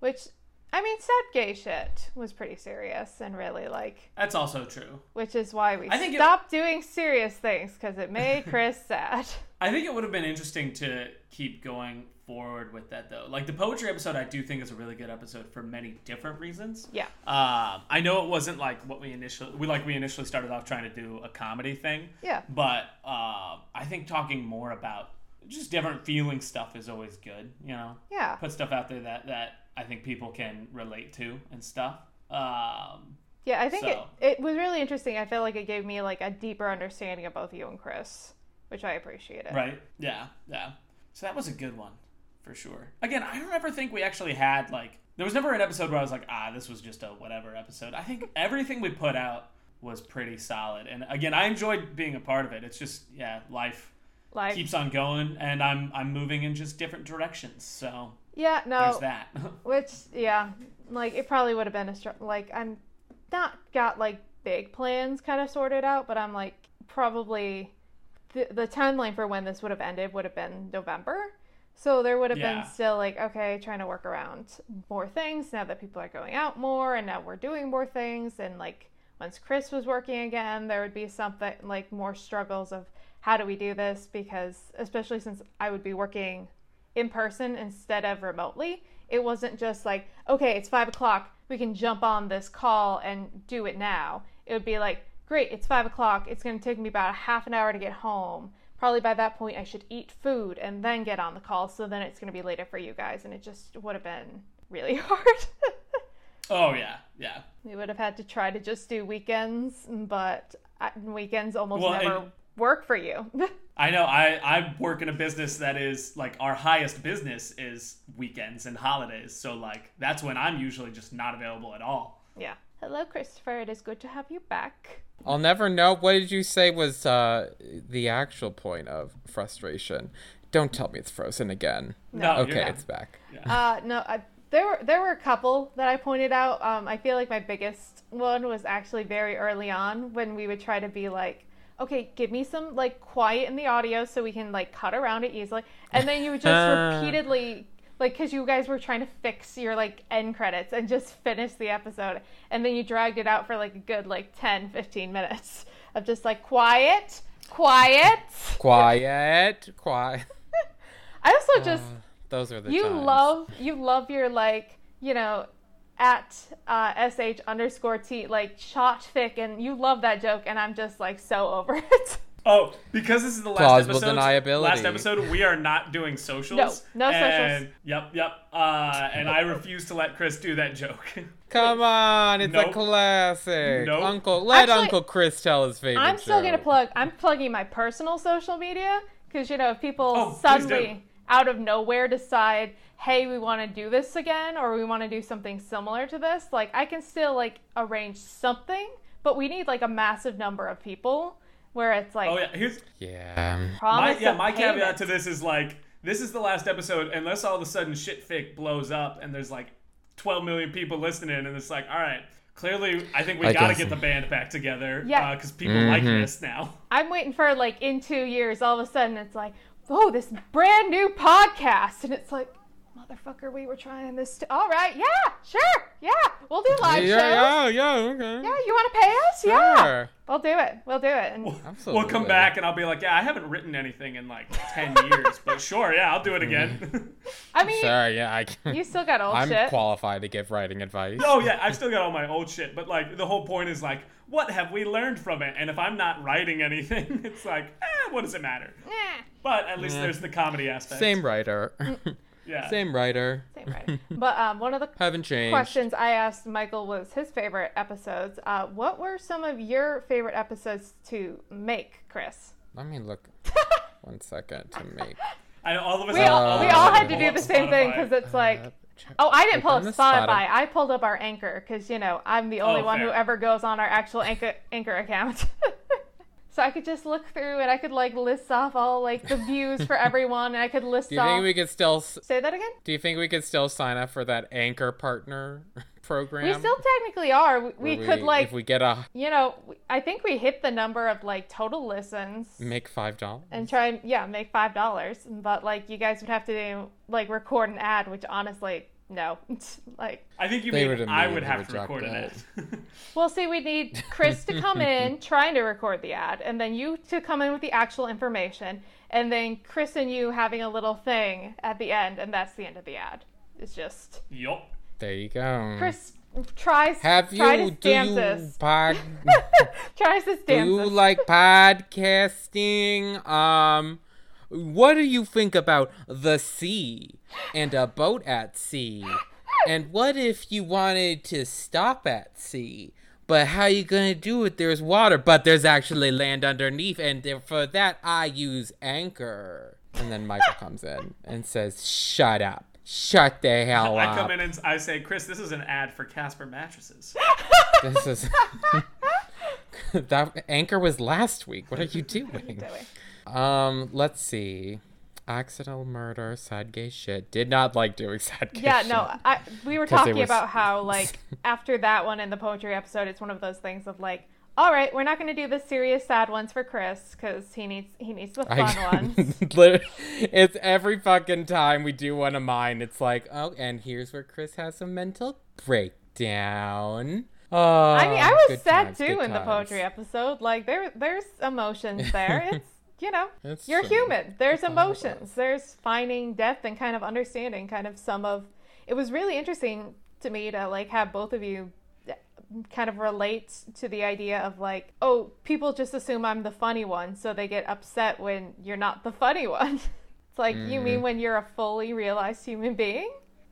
Which I mean, sad gay shit was pretty serious and really like, That's also true. which is why we I think it- doing serious things because it made Chris sad. I think it would have been interesting to keep going forward with that though. Like the poetry episode, I do think is a really good episode for many different reasons. Yeah. Um, I know it wasn't like what we initially we like we initially started off trying to do a comedy thing. Yeah. But uh, I think talking more about just different feeling stuff is always good. You know, Yeah. put stuff out there that that I think people can relate to and stuff. Um, Yeah, I think So- it, it was really interesting. I feel like it gave me like a deeper understanding of both you and Chris, which I appreciated. Right. Yeah. Yeah. So that was a good one for sure. Again, I don't ever think we actually had like there was never an episode where I was like, ah, this was just a whatever episode. I think everything we put out was pretty solid. And again, I enjoyed being a part of it. It's just yeah, life Like, keeps on going and I'm I'm moving in just different directions. So yeah, there's no, that. which yeah, like it probably would have been a str- like I'm not got like big plans kind of sorted out, but I'm like probably the the timeline for when this would have ended would have been November. So there would have Yeah. been still like okay, trying to work around more things now that people are going out more and now we're doing more things and like once Chris was working again, there would be something like more struggles of how do we do this because especially since I would be working in person instead of remotely, it wasn't just like, okay, it's five o'clock, we can jump on this call and do it now. It would be like, great, it's five o'clock, it's going to take me about a half an hour to get home. Probably by that point, I should eat food and then get on the call, so then it's going to be later for you guys, and it just would have been really hard. oh yeah, yeah. we would have had to try to just do weekends, but uh, weekends almost Well, never work for you. I know. I I work in a business that is like our highest business is weekends and holidays. So like that's when I'm usually just not available at all. yeah. Hello, Christopher. It is good to have you back. I'll never know. What did you say was uh, the actual point of frustration? Don't tell me it's frozen again. No, you're okay, it's back. Uh, no, I, there were there were a couple that I pointed out. Um, I feel like my biggest one was actually very early on when we would try to be like, okay, give me some like quiet in the audio so we can like cut around it easily, and then you would just repeatedly like because you guys were trying to fix your like end credits and just finish the episode, and then you dragged it out for like a good like 10, 15 minutes of just like quiet, quiet. Quiet, quiet. I also just uh, Those are the you times. love you love your like you know at uh, sh underscore t like shot fic and you love that joke and i'm just like so over it Oh, because this is the last Plausible episode. deniability. Last episode, we are not doing socials. No, no and, socials. Yep, yep. Uh, and I refuse to let Chris do that joke. Come on, it's Nope. a classic. Nope. Uncle, let Actually, Uncle Chris tell his favorite. i'm still gonna plug i'm plugging my personal social media because you know if people Oh, suddenly out of nowhere decide hey we want to do this again or we want to do something similar to this like i can still like arrange something but we need like a massive number of people where it's like oh yeah, here's Yeah. my promise yeah. of My caveat to this is like this is the last episode, unless all of a sudden shit fic blows up and there's like 12 million people listening, and it's like, all right, clearly I think we I gotta guess- get the band back together, Yeah. because people like Mhm. this now. I'm waiting for like in two years, all of a sudden it's like, oh, this brand new podcast, and it's like, motherfucker, we were trying this. T- all right, yeah, sure, yeah, we'll do live yeah, shows. yeah, yeah, okay. Yeah, you want to pay us? Yeah, Sure. we'll do it. We'll do it. And We'll Absolutely. come back and I'll be like, yeah, I haven't written anything in like 10 years, but sure, yeah, I'll do it again. I mean, Sorry, yeah, I can. you still got old shit. I'm qualified to give writing advice. oh yeah, I've still got all my old shit, but like the whole point is like, what have we learned from it? And if I'm not writing anything, it's like, eh, what does it matter? Nah, But at least Yeah. there's the comedy aspect. Same writer. Yeah. Same writer. same writer. but um, one of the Haven't changed. questions I asked Michael was his favorite episodes. Uh, what were some of your favorite episodes to make, Chris? Let me look one second to make. I know all of us. We all, all we all had to do the same thing because it's like Uh, Oh, I didn't pull up Spotify. Spotify. I pulled up our Anchor because you know I'm the only Oh, one who ever goes on our actual Anchor Anchor account. so I could just look through and I could like list off all like the views for everyone, and I could list off. Do you off. think we could still? s- Say that again. Do you think we could still sign up for that anchor partner program. We still technically are. We, we where could like, if we get a you know, I think we hit the number of like total listens make five dollars. and try and yeah make five dollars. But like you guys would have to do like record an ad, which honestly no, it's like I think you They mean would I would have to reject record an ad. that. Well, see, we need Chris to come in trying to record the ad, and then you to come in with the actual information, and then Chris and you having a little thing at the end, and that's the end of the ad. It's just yup. There you go. Chris tries have try you to do you this. pod tries to do stamp you like podcasting? Um what do you think about the sea and a boat at sea? And what if you wanted to stop at sea? But how are you gonna do it? There's water, but there's actually land underneath, and for that I use anchor. And then Michael comes in and says, "Shut up! Shut the hell I up!" I come in and I say, Chris, this is an ad for Casper mattresses. This is that anchor was last week. What are you doing? Um, let's see. Accidental murder, sad gay shit. Did not like doing sad gay Yeah, shit. no, I, we were talking was- about how like after that one in the poetry episode, it's one of those things of like, all right, we're not going to do the serious sad ones for Chris because he needs he needs the fun I, ones. It's every fucking time we do one of mine. It's like, oh, and here's where Chris has a mental breakdown. Oh, I mean, I was sad times, too in the poetry episode. Like there, there's emotions there. It's you know, It's you're human. There's all it was. emotions. There's finding depth and kind of understanding kind of some of. It was really interesting to me to like have both of you uh, kind of relate to the idea of like, oh, people just assume I'm the funny one, so they get upset when you're not the funny one. it's like you Mm-hmm. mean when you're a fully realized human being?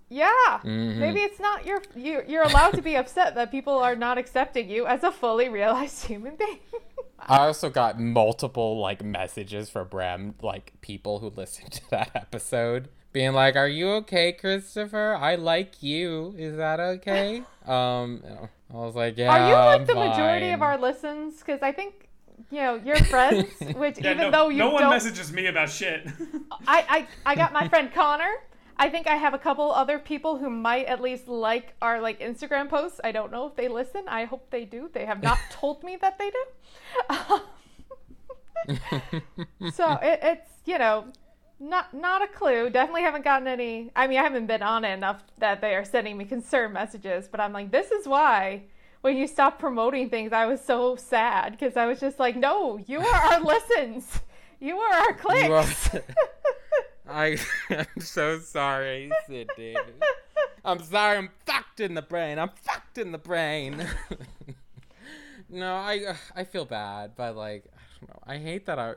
Yeah. Mhm. Maybe it's not your you you're allowed to be upset that people are not accepting you as a fully realized human being. I also got multiple like messages from Bram, like people who listened to that episode, being like, "Are you okay, Christopher? I like you. Is that okay?" um, I was like, "Yeah." are you like I'm the majority of our listens? Because I think you know your friends, which Yeah, even no, though you no one don't, messages me about shit. I, I I got my friend Connor. I think I have a couple other people who might at least like our like Instagram posts. I don't know if they listen. I hope they do. They have not told me that they do. so it, it's you know not not a clue. Definitely haven't gotten any. I mean, I haven't been on it enough that they are sending me concern messages. But I'm like, this is why when you stopped promoting things, I was so sad because I was just like, no, you are our listens. You are our clicks. I I'm so sorry, Sydney. I'm sorry. I'm fucked in the brain. I'm fucked in the brain. no, I I feel bad, but like I don't know. I hate that I.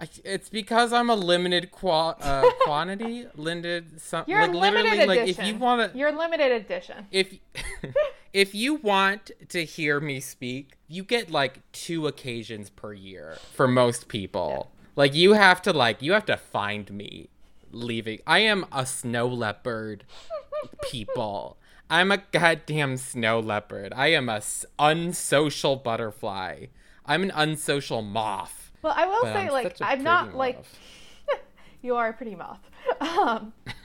I, it's because I'm a limited qua- uh, quantity, limited. Some, You're like limited literally, like edition. if you want to, You're limited edition. if if you want to hear me speak, you get like two occasions per year for most people. Like you have to like you have to find me leaving. I am a snow leopard people. I'm a goddamn snow leopard. I am a s- unsocial butterfly. I'm an unsocial moth. Well, I will But say, I'm like, I'm not like you are a pretty moth. Um,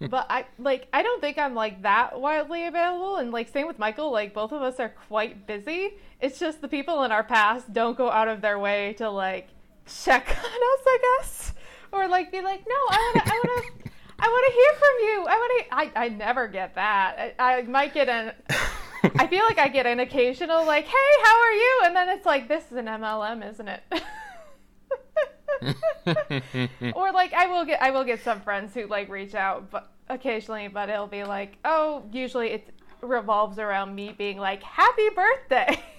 but I like I don't think I'm like that wildly available. And like same with Michael, like both of us are quite busy. It's just the people in our past don't go out of their way to like check on us, I guess, or like be like, no, I wanna, I wanna. I want to hear from you. I want to. I, I never get that. I, I might get an. I feel like I get an occasional like, "Hey, how are you?" And then it's like, "This is an MLM, isn't it?" or like I will get I will get some friends who like reach out but occasionally but it'll be like oh usually it revolves around me being like happy birthday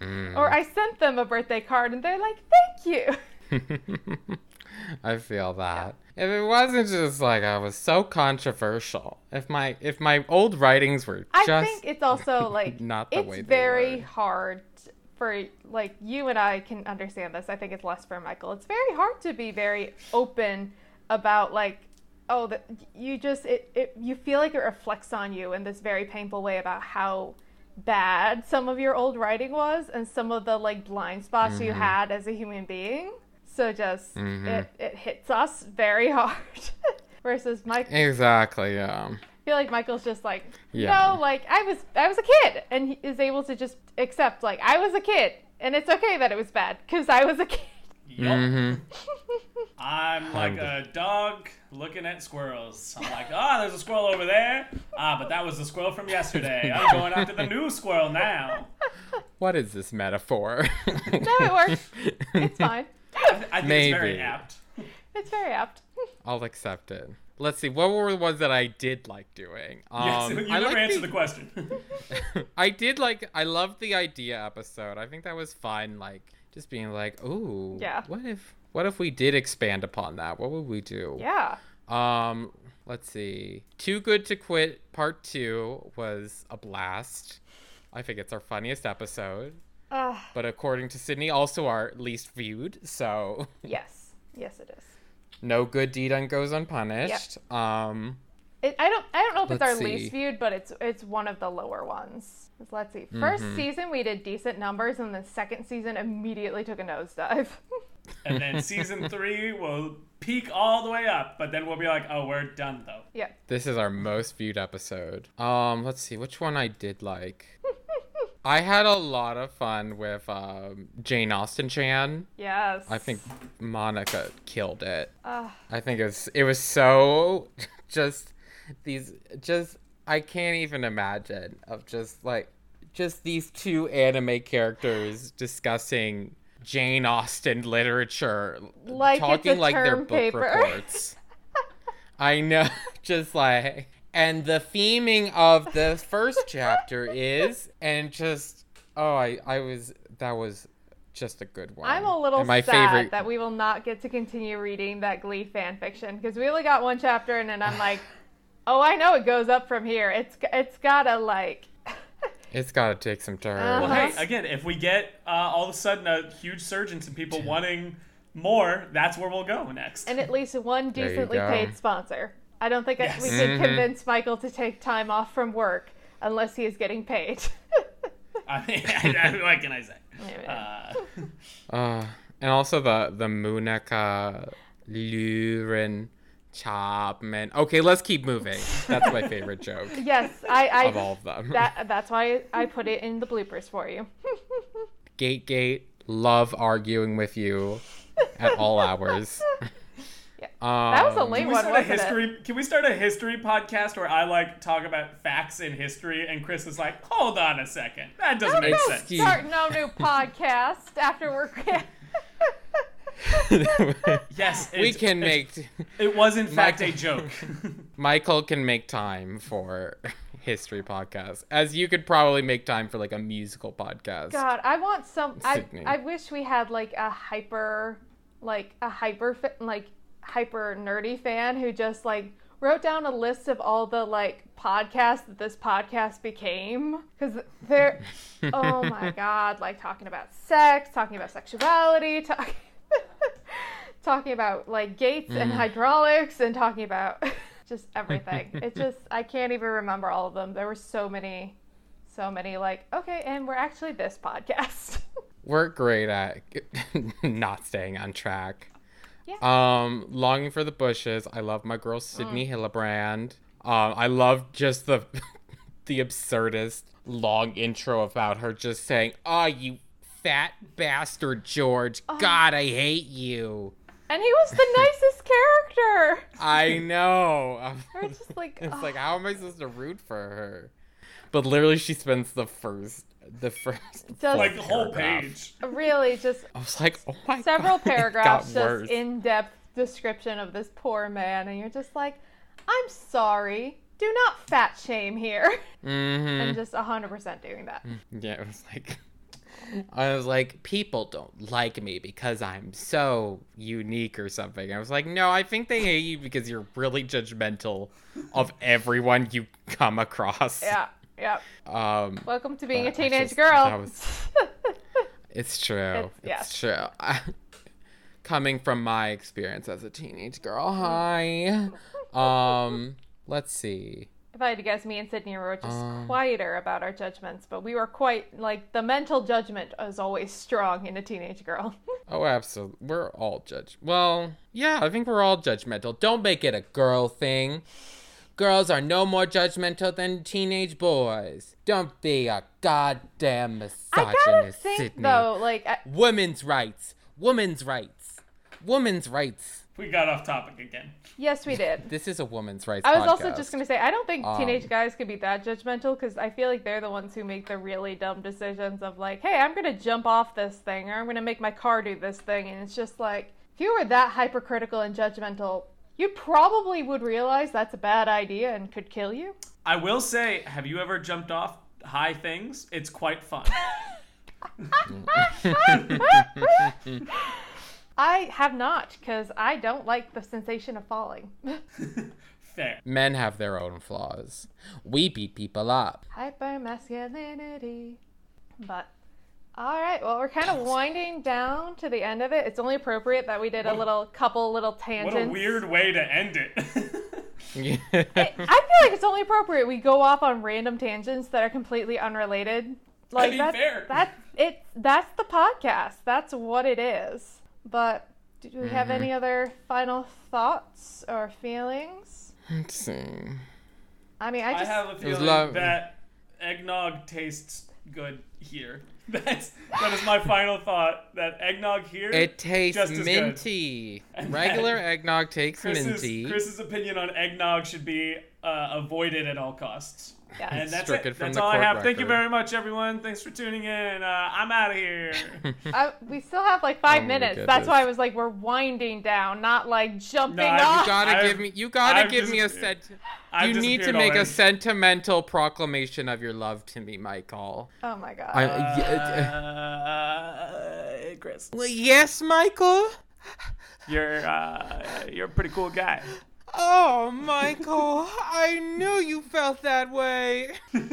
Mm. or I sent them a birthday card and they're like thank you I feel that. If it wasn't just like I was so controversial, if my if my old writings were I think it's also like not the it's way very were. hard for like you and I can understand this. I think it's less for Michael. It's very hard to be very open about like oh that you just it, it you feel like it reflects on you in this very painful way about how bad some of your old writing was and some of the like blind spots you Mhm. had as a human being. So just Mhm. it, it hits us very hard versus Michael exactly yeah. I feel like Michael's just like, Yeah. no, like I was, I was a kid, and he is able to just accept like I was a kid, and it's okay that it was bad because I was a kid. Yup. hmm I'm like a dog looking at squirrels. I'm like, ah, there's a squirrel over there. Ah, but that was the squirrel from yesterday. I'm going after the new squirrel now. What is this metaphor? No, it works. It's fine. I think it's very Maybe. apt. It's very apt. I'll accept it. Let's see. What were the ones that I did like doing? Yes, Um, you I never like answered the question. I did like. I loved the idea episode. I think that was fun. Like just being like, ooh, Yeah. What if? What if we did expand upon that? What would we do? Yeah. Um, let's see. Too Good to Quit Part 2 was a blast. I think it's our funniest episode, Uh, but according to Sydney, also our least viewed. So, yes. Yes, it is. no good deed un- goes unpunished. Um, It, I don't. I don't know if it's our Let's least viewed, but it's it's one of the lower ones. Let's see. 1st Mm-hmm. season we did decent numbers, and the second season immediately took a nosedive. and then season three will peak all the way up, but then we'll be like, oh, we're done though. yeah. this is our most viewed episode. Um, let's see which one I did like. I had a lot of fun with um, Jane Austen Chan. Yes. I think Monica killed it. Uh, I think it was it was so just these just I can't even imagine of just like just these two anime characters discussing Jane Austen literature, Like talking like their book paper. reports. I know, just like and the theming of the first chapter is and just oh I I was that was just a good one. I'm a little And my sad favorite that we will not get to continue reading that Glee fan fiction because we only got one chapter, and then I'm like, oh, I know it goes up from here. It's it's gotta like. It's got to take some turns. Well, Uh-huh. hey, again, if we get uh, all of a sudden a huge surge in some people wanting more, that's where we'll go next. and at least one decently paid sponsor. I don't think Yes. we could Mhm. convince Michael to take time off from work unless he is getting paid. I mean, what can I say? Uh, Uh, and also the the Monica Luren Chapman. Okay, let's keep moving. That's my favorite joke yes, I, I of all of them. that that's why I put it in the bloopers for you. Gate Gate, love arguing with you at all hours. Yeah. Um, That was a late can we one, start a wasn't it? history? Can we start a history podcast where I like talk about facts in history, and Chris is like, "Hold on a second, that doesn't make sense." Excuse- Start no new podcast after we're. Yes, we can it's- make It was in fact a joke. Michael can make time for history podcasts, as you could probably make time for like a musical podcast. God, I want some. I, Sydney. I wish we had like a hyper, like a hyper, fa- like hyper nerdy fan who just like wrote down a list of all the like podcasts that this podcast became. Because they're oh my god like talking about sex talking about sexuality talking talking about like gates and mm. hydraulics and talking about just everything. It just i can't even remember all of them. There were so many so many like okay and we're actually this podcast. We're great at not staying on track. Yeah. Um, longing for the bushes. I love my girl Sydney Hillebrand. Um, I love just the the absurdist long intro about her just saying, "Oh, you fat bastard, George. God, I hate you." and he was the nicest character I know. Or just like it's ugh. like, how am I supposed to root for her? But literally, she spends the first, the first, Just- like the whole page. really just I was like, oh my several god, it paragraphs just in-depth description of this poor man and you're just like i'm sorry do not fat shame here Mhm. and just 100% doing that Yeah, it was like I was like, people don't like me because I'm so unique or something. I was like, no, I think they hate you because you're really judgmental of everyone you come across. yeah yeah Um, welcome to being a teenage just- girl was- it's true. It's- It's, true. Coming from my experience as a teenage girl. Hi. Um, let's see. if i had to guess me and sydney were just Um, quieter about our judgments but we were quite like the mental judgment is always strong in a teenage girl Oh, absolutely. We're all judge. Well, yeah, I think we're all judgmental. Don't make it a girl thing. Girls are no more judgmental than teenage boys. Don't be a goddamn misogynist, I gotta misogynist, think Sydney. though, like I, Women's rights. Women's rights. Women's rights. We got off topic again. yes, we did. This is a woman's rights I was also just gonna say I don't think teenage Um, guys can be that judgmental because I feel like they're the ones who make the really dumb decisions of like, hey, I'm gonna jump off this thing or I'm gonna make my car do this thing, and it's just like if you were that hypercritical and judgmental, you probably would realize that's a bad idea and could kill you. I will say, have you ever jumped off high things? It's quite fun. I have not because I don't like the sensation of falling. Fair. Men have their own flaws. We beat people up. Hyper masculinity. But all right, well, we're kind of winding down to the end of it. It's only appropriate that we did a little couple little tangents. What a weird way to end it. I feel like it's only appropriate we go off on random tangents that are completely unrelated. Like mean, that's fair. that it that's the podcast. That's what it is. But do we have mm-hmm. any other final thoughts or feelings? Let's see. I mean, I just I just have a was feeling love- that eggnog tastes good here. That's that is my final thought. That eggnog here. It tastes Just minty. Regular eggnog takes Chris's, minty. Chris's opinion on eggnog should be uh, avoided at all costs. Yeah. And that's Stricken it. That's all I court have. Thank you very much, everyone. Thanks for tuning in. Uh, I'm out of here. I, we still have like five Oh minutes. That's why I was like, we're winding down, not like jumping No, off. You gotta I've- give me. You gotta I've give me a disappeared. sent. I've You need to disappeared make a sentimental proclamation of your love to me, Michael. oh my god. I, Uh, Chris, Well, yes, Michael. you're uh, you're a pretty cool guy. Oh, Michael, I knew you felt that way. God.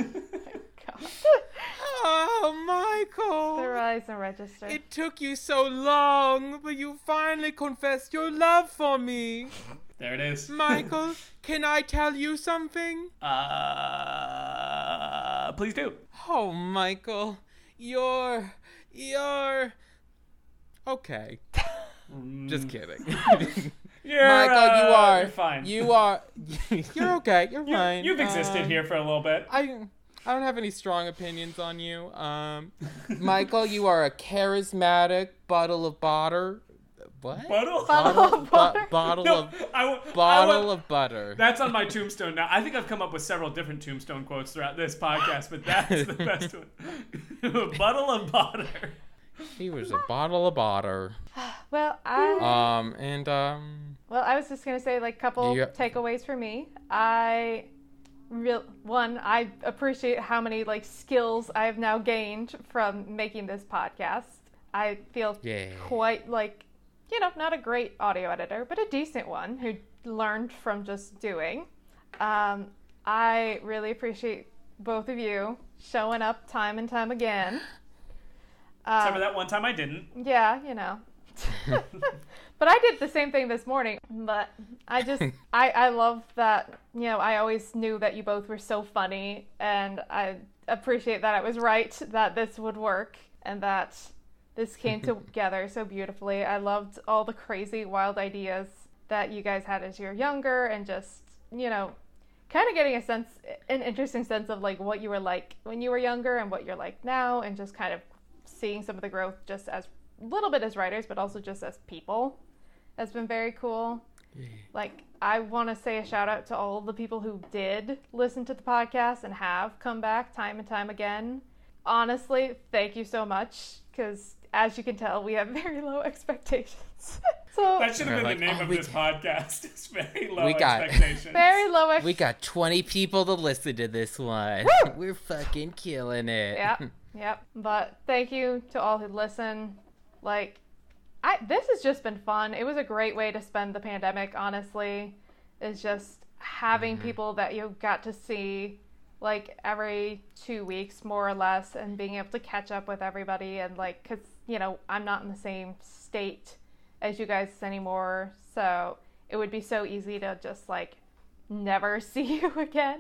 Oh, the Michael. rise and register. It took you so long, but you finally confessed your love for me. There it is. Michael, can I tell you something? Uh, please do. Oh, Michael, you're. You're. Okay. Just kidding. You're, Michael, you uh, are. you're fine. You are. You're okay. You're You, fine. you've existed Um, here for a little bit. I. I don't have any strong opinions on you. Um, Michael, you are a charismatic bottle of butter. What? Bottle? Bottle of Bu- water. bottle No, of I, w- I bottle w- of butter. That's on my tombstone now. I think I've come up with several different tombstone quotes throughout this podcast, but that's the best one. a bottle of butter. He was a bottle of butter. well, I Um, and um, well, I was just gonna say like a couple Yeah. takeaways for me. I real one, I appreciate how many like skills I have now gained from making this podcast. I feel Yeah. quite like you know not a great audio editor, but a decent one who learned from just doing. Um, I really appreciate both of you showing up time and time again. Except Um, for that one time I didn't. yeah, you know. but I did the same thing this morning. But I just, I, I love that, you know, I always knew that you both were so funny. And I appreciate that I was right that this would work and that this came together so beautifully. I loved all the crazy, wild ideas that you guys had as you're younger and just, you know, kind of getting a sense, an interesting sense of like what you were like when you were younger and what you're like now and just kind of seeing some of the growth just as a little bit as writers, but also just as people has been very cool. Like, I want to say a shout out to all the people who did listen to the podcast and have come back time and time again. Honestly, thank you so much because, as you can tell, we have very low expectations. so, That should have They're been the name "Oh, of we this got- podcast. It's very low We got- expectations. very low we got 20 people to listen to this one. We're fucking killing it. Yep, yep. But thank you to all who listen. Like, I this has just been fun. It was a great way to spend the pandemic. Honestly, is just having mm-hmm. people that you got to see like every two weeks more or less and being able to catch up with everybody and like because you know i'm not in the same state as you guys anymore so it would be so easy to just like never see you again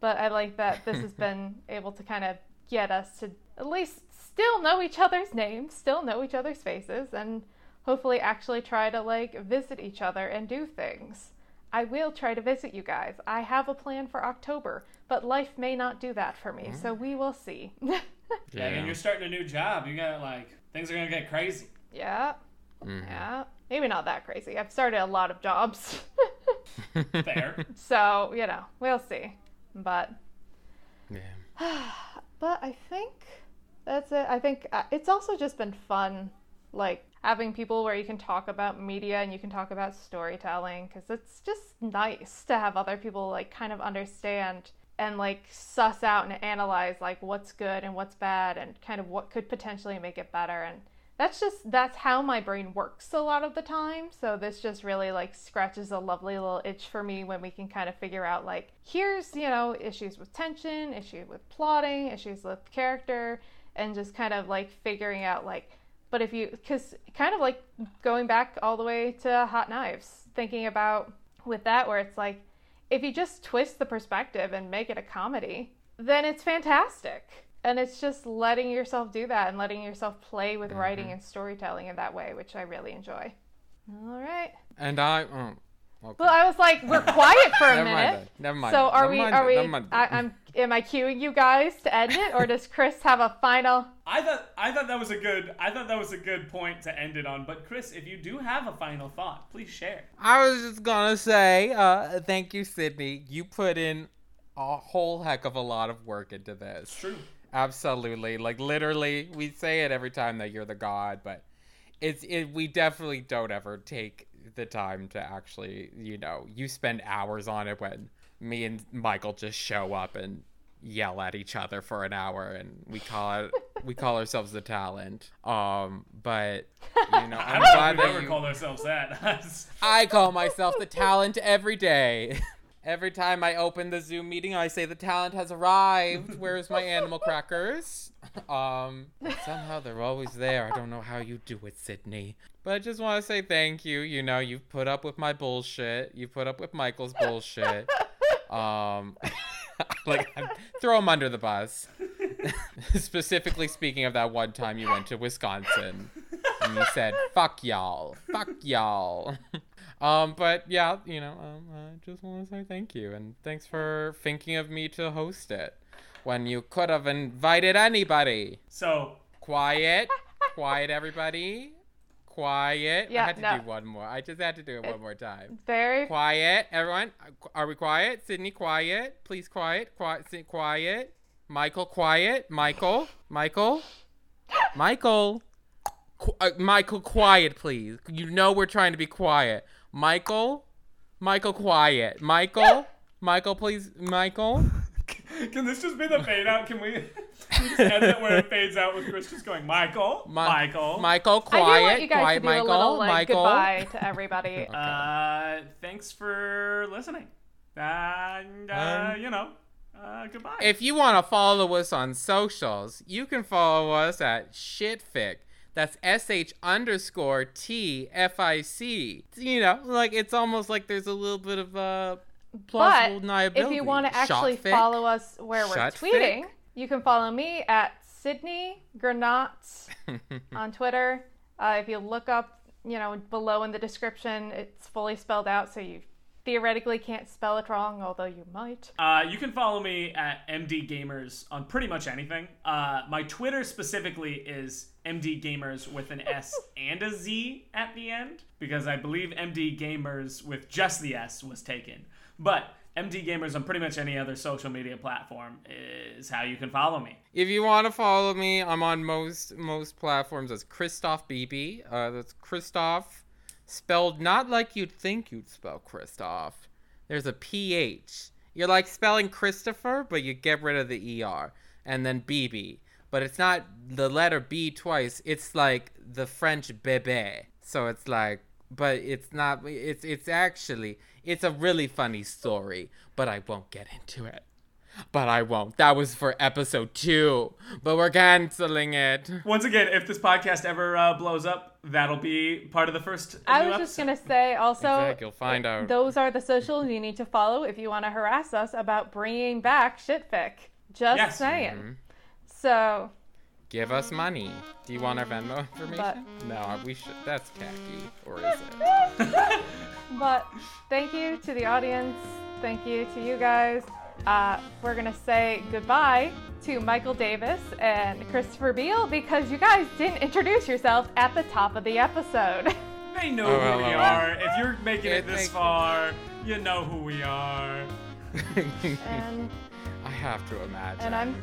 but i like that this has been able to kind of get us to at least still know each other's names still know each other's faces and hopefully actually try to like visit each other and do things I will try to visit you guys. I have a plan for October, but life may not do that for me, so we will see. Yeah, and you're starting a new job. You got like things are gonna get crazy. yeah, Mhm. yeah. Maybe not that crazy. I've started a lot of jobs. Fair. so, you know, we'll see. But Yeah. but I think that's it. I think uh, it's also just been fun, like having people where you can talk about media and you can talk about storytelling because it's just nice to have other people like kind of understand and like suss out and analyze like what's good and what's bad and kind of what could potentially make it better and that's just that's how my brain works a lot of the time so this just really like scratches a lovely little itch for me when we can kind of figure out like here's you know issues with tension issues with plotting issues with character and just kind of like figuring out like but if you because kind of like going back all the way to hot knives thinking about with that where it's like if you just twist the perspective and make it a comedy then it's fantastic. And it's just letting yourself do that and letting yourself play with writing mm-hmm. and storytelling in that way which i really enjoy. All right. And I. Oh, okay. well i was like we're quiet for a Never mind minute that. Never mind. so are Never we mind are that. we Never mind I, that. i'm am i cueing you guys to end it or does chris have a final I thought I thought that was a good I thought that was a good point to end it on. But Chris, if you do have a final thought, please share. I was just gonna say, uh, thank you, Sydney. You put in a whole heck of a lot of work into this. It's true. Absolutely. Like literally, we say it every time that you're the god, but it's it. We definitely don't ever take the time to actually, you know, you spend hours on it when me and Michael just show up and yell at each other for an hour and we call it we call ourselves the talent um but you know I i'm don't glad we've that ever you, called ourselves that. I call myself the talent every day. Every time I open the Zoom meeting, I say the talent has arrived. Where's my animal crackers? Um, somehow they're always there. I don't know how you do it, Sydney. But I just want to say thank you. You know, you've put up with my bullshit. You put up with Michael's bullshit. Um, like throw him under the bus. Specifically speaking of that one time you went to Wisconsin and you said "fuck y'all, fuck y'all." um, but yeah, you know, um, I just want to say thank you and thanks for thinking of me to host it when you could have invited anybody. so Quiet, quiet, everybody. Quiet. Yeah, I had to no. do one more. I just had to do it one more time. very Quiet, everyone. Are we quiet? Sydney, quiet. Please, quiet. Quiet. Sit quiet. Michael, quiet. Michael, Michael, Michael, Qu- uh, Michael, quiet, please. You know we're trying to be quiet. Michael, Michael, quiet. Michael, Michael, please. Michael. Can this just be the fade out? Can we, can we just end it where it fades out with Chris just going, Michael, Mi- Michael, Michael, I do quiet. want you guys quiet, to do Michael. a little like Michael. goodbye to everybody. Uh, thanks for listening. And, uh, Um, you know, uh, goodbye. If you want to follow us on socials, you can follow us at shitfic. That's S H underscore T F I C. You know, like it's almost like there's a little bit of a plausible But deniability. if you want to actually Shotfic. follow us where we're tweeting, you can follow me at Sydney Granat on Twitter. Uh, if you look up, you know, below in the description, it's fully spelled out, so you theoretically can't spell it wrong, although you might. Uh, you can follow me at MD Gamers on pretty much anything. Uh, my Twitter specifically is MD Gamers with an S and a Z at the end because I believe MD Gamers with just the S was taken. But MD Gamers on pretty much any other social media platform is how you can follow me. If you want to follow me, I'm on most most platforms as Christoph BB. Uh, that's Christoph, spelled not like you'd think you'd spell Christoph. There's a PH. You're like spelling Christopher, but you get rid of the ER. And then BB. But it's not the letter B twice. It's like the French bébé. So it's like, but it's not, it's, it's actually, it's a really funny story, but I won't get into it. But I won't. That was for episode two. But we're canceling it. Once again, if this podcast ever uh, blows up, that'll be part of the first. I new was just gonna say also Exact, you'll find out. those are the socials you need to follow if you want to harass us about bringing back shitfic. Just Yes. saying. Mhm. So give us money. Do you want our Venmo information? no, we should. That's tacky, or is it? But thank you to the audience. Thank you to you guys. Uh, we're gonna say goodbye to Michael Davis and Christopher Beale because you guys didn't introduce yourself at the top of the episode. They know Oh, who well, we well. are. If you're making Yeah, it this thank you. far, you know who we are. and I have to imagine. and I'm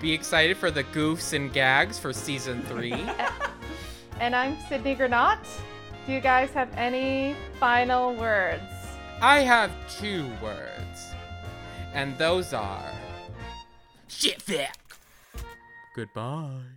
Be excited for the goofs and gags for season three. and I'm Sydney Granat. Do you guys have any final words? I have two words, and those are shit fuck. Goodbye.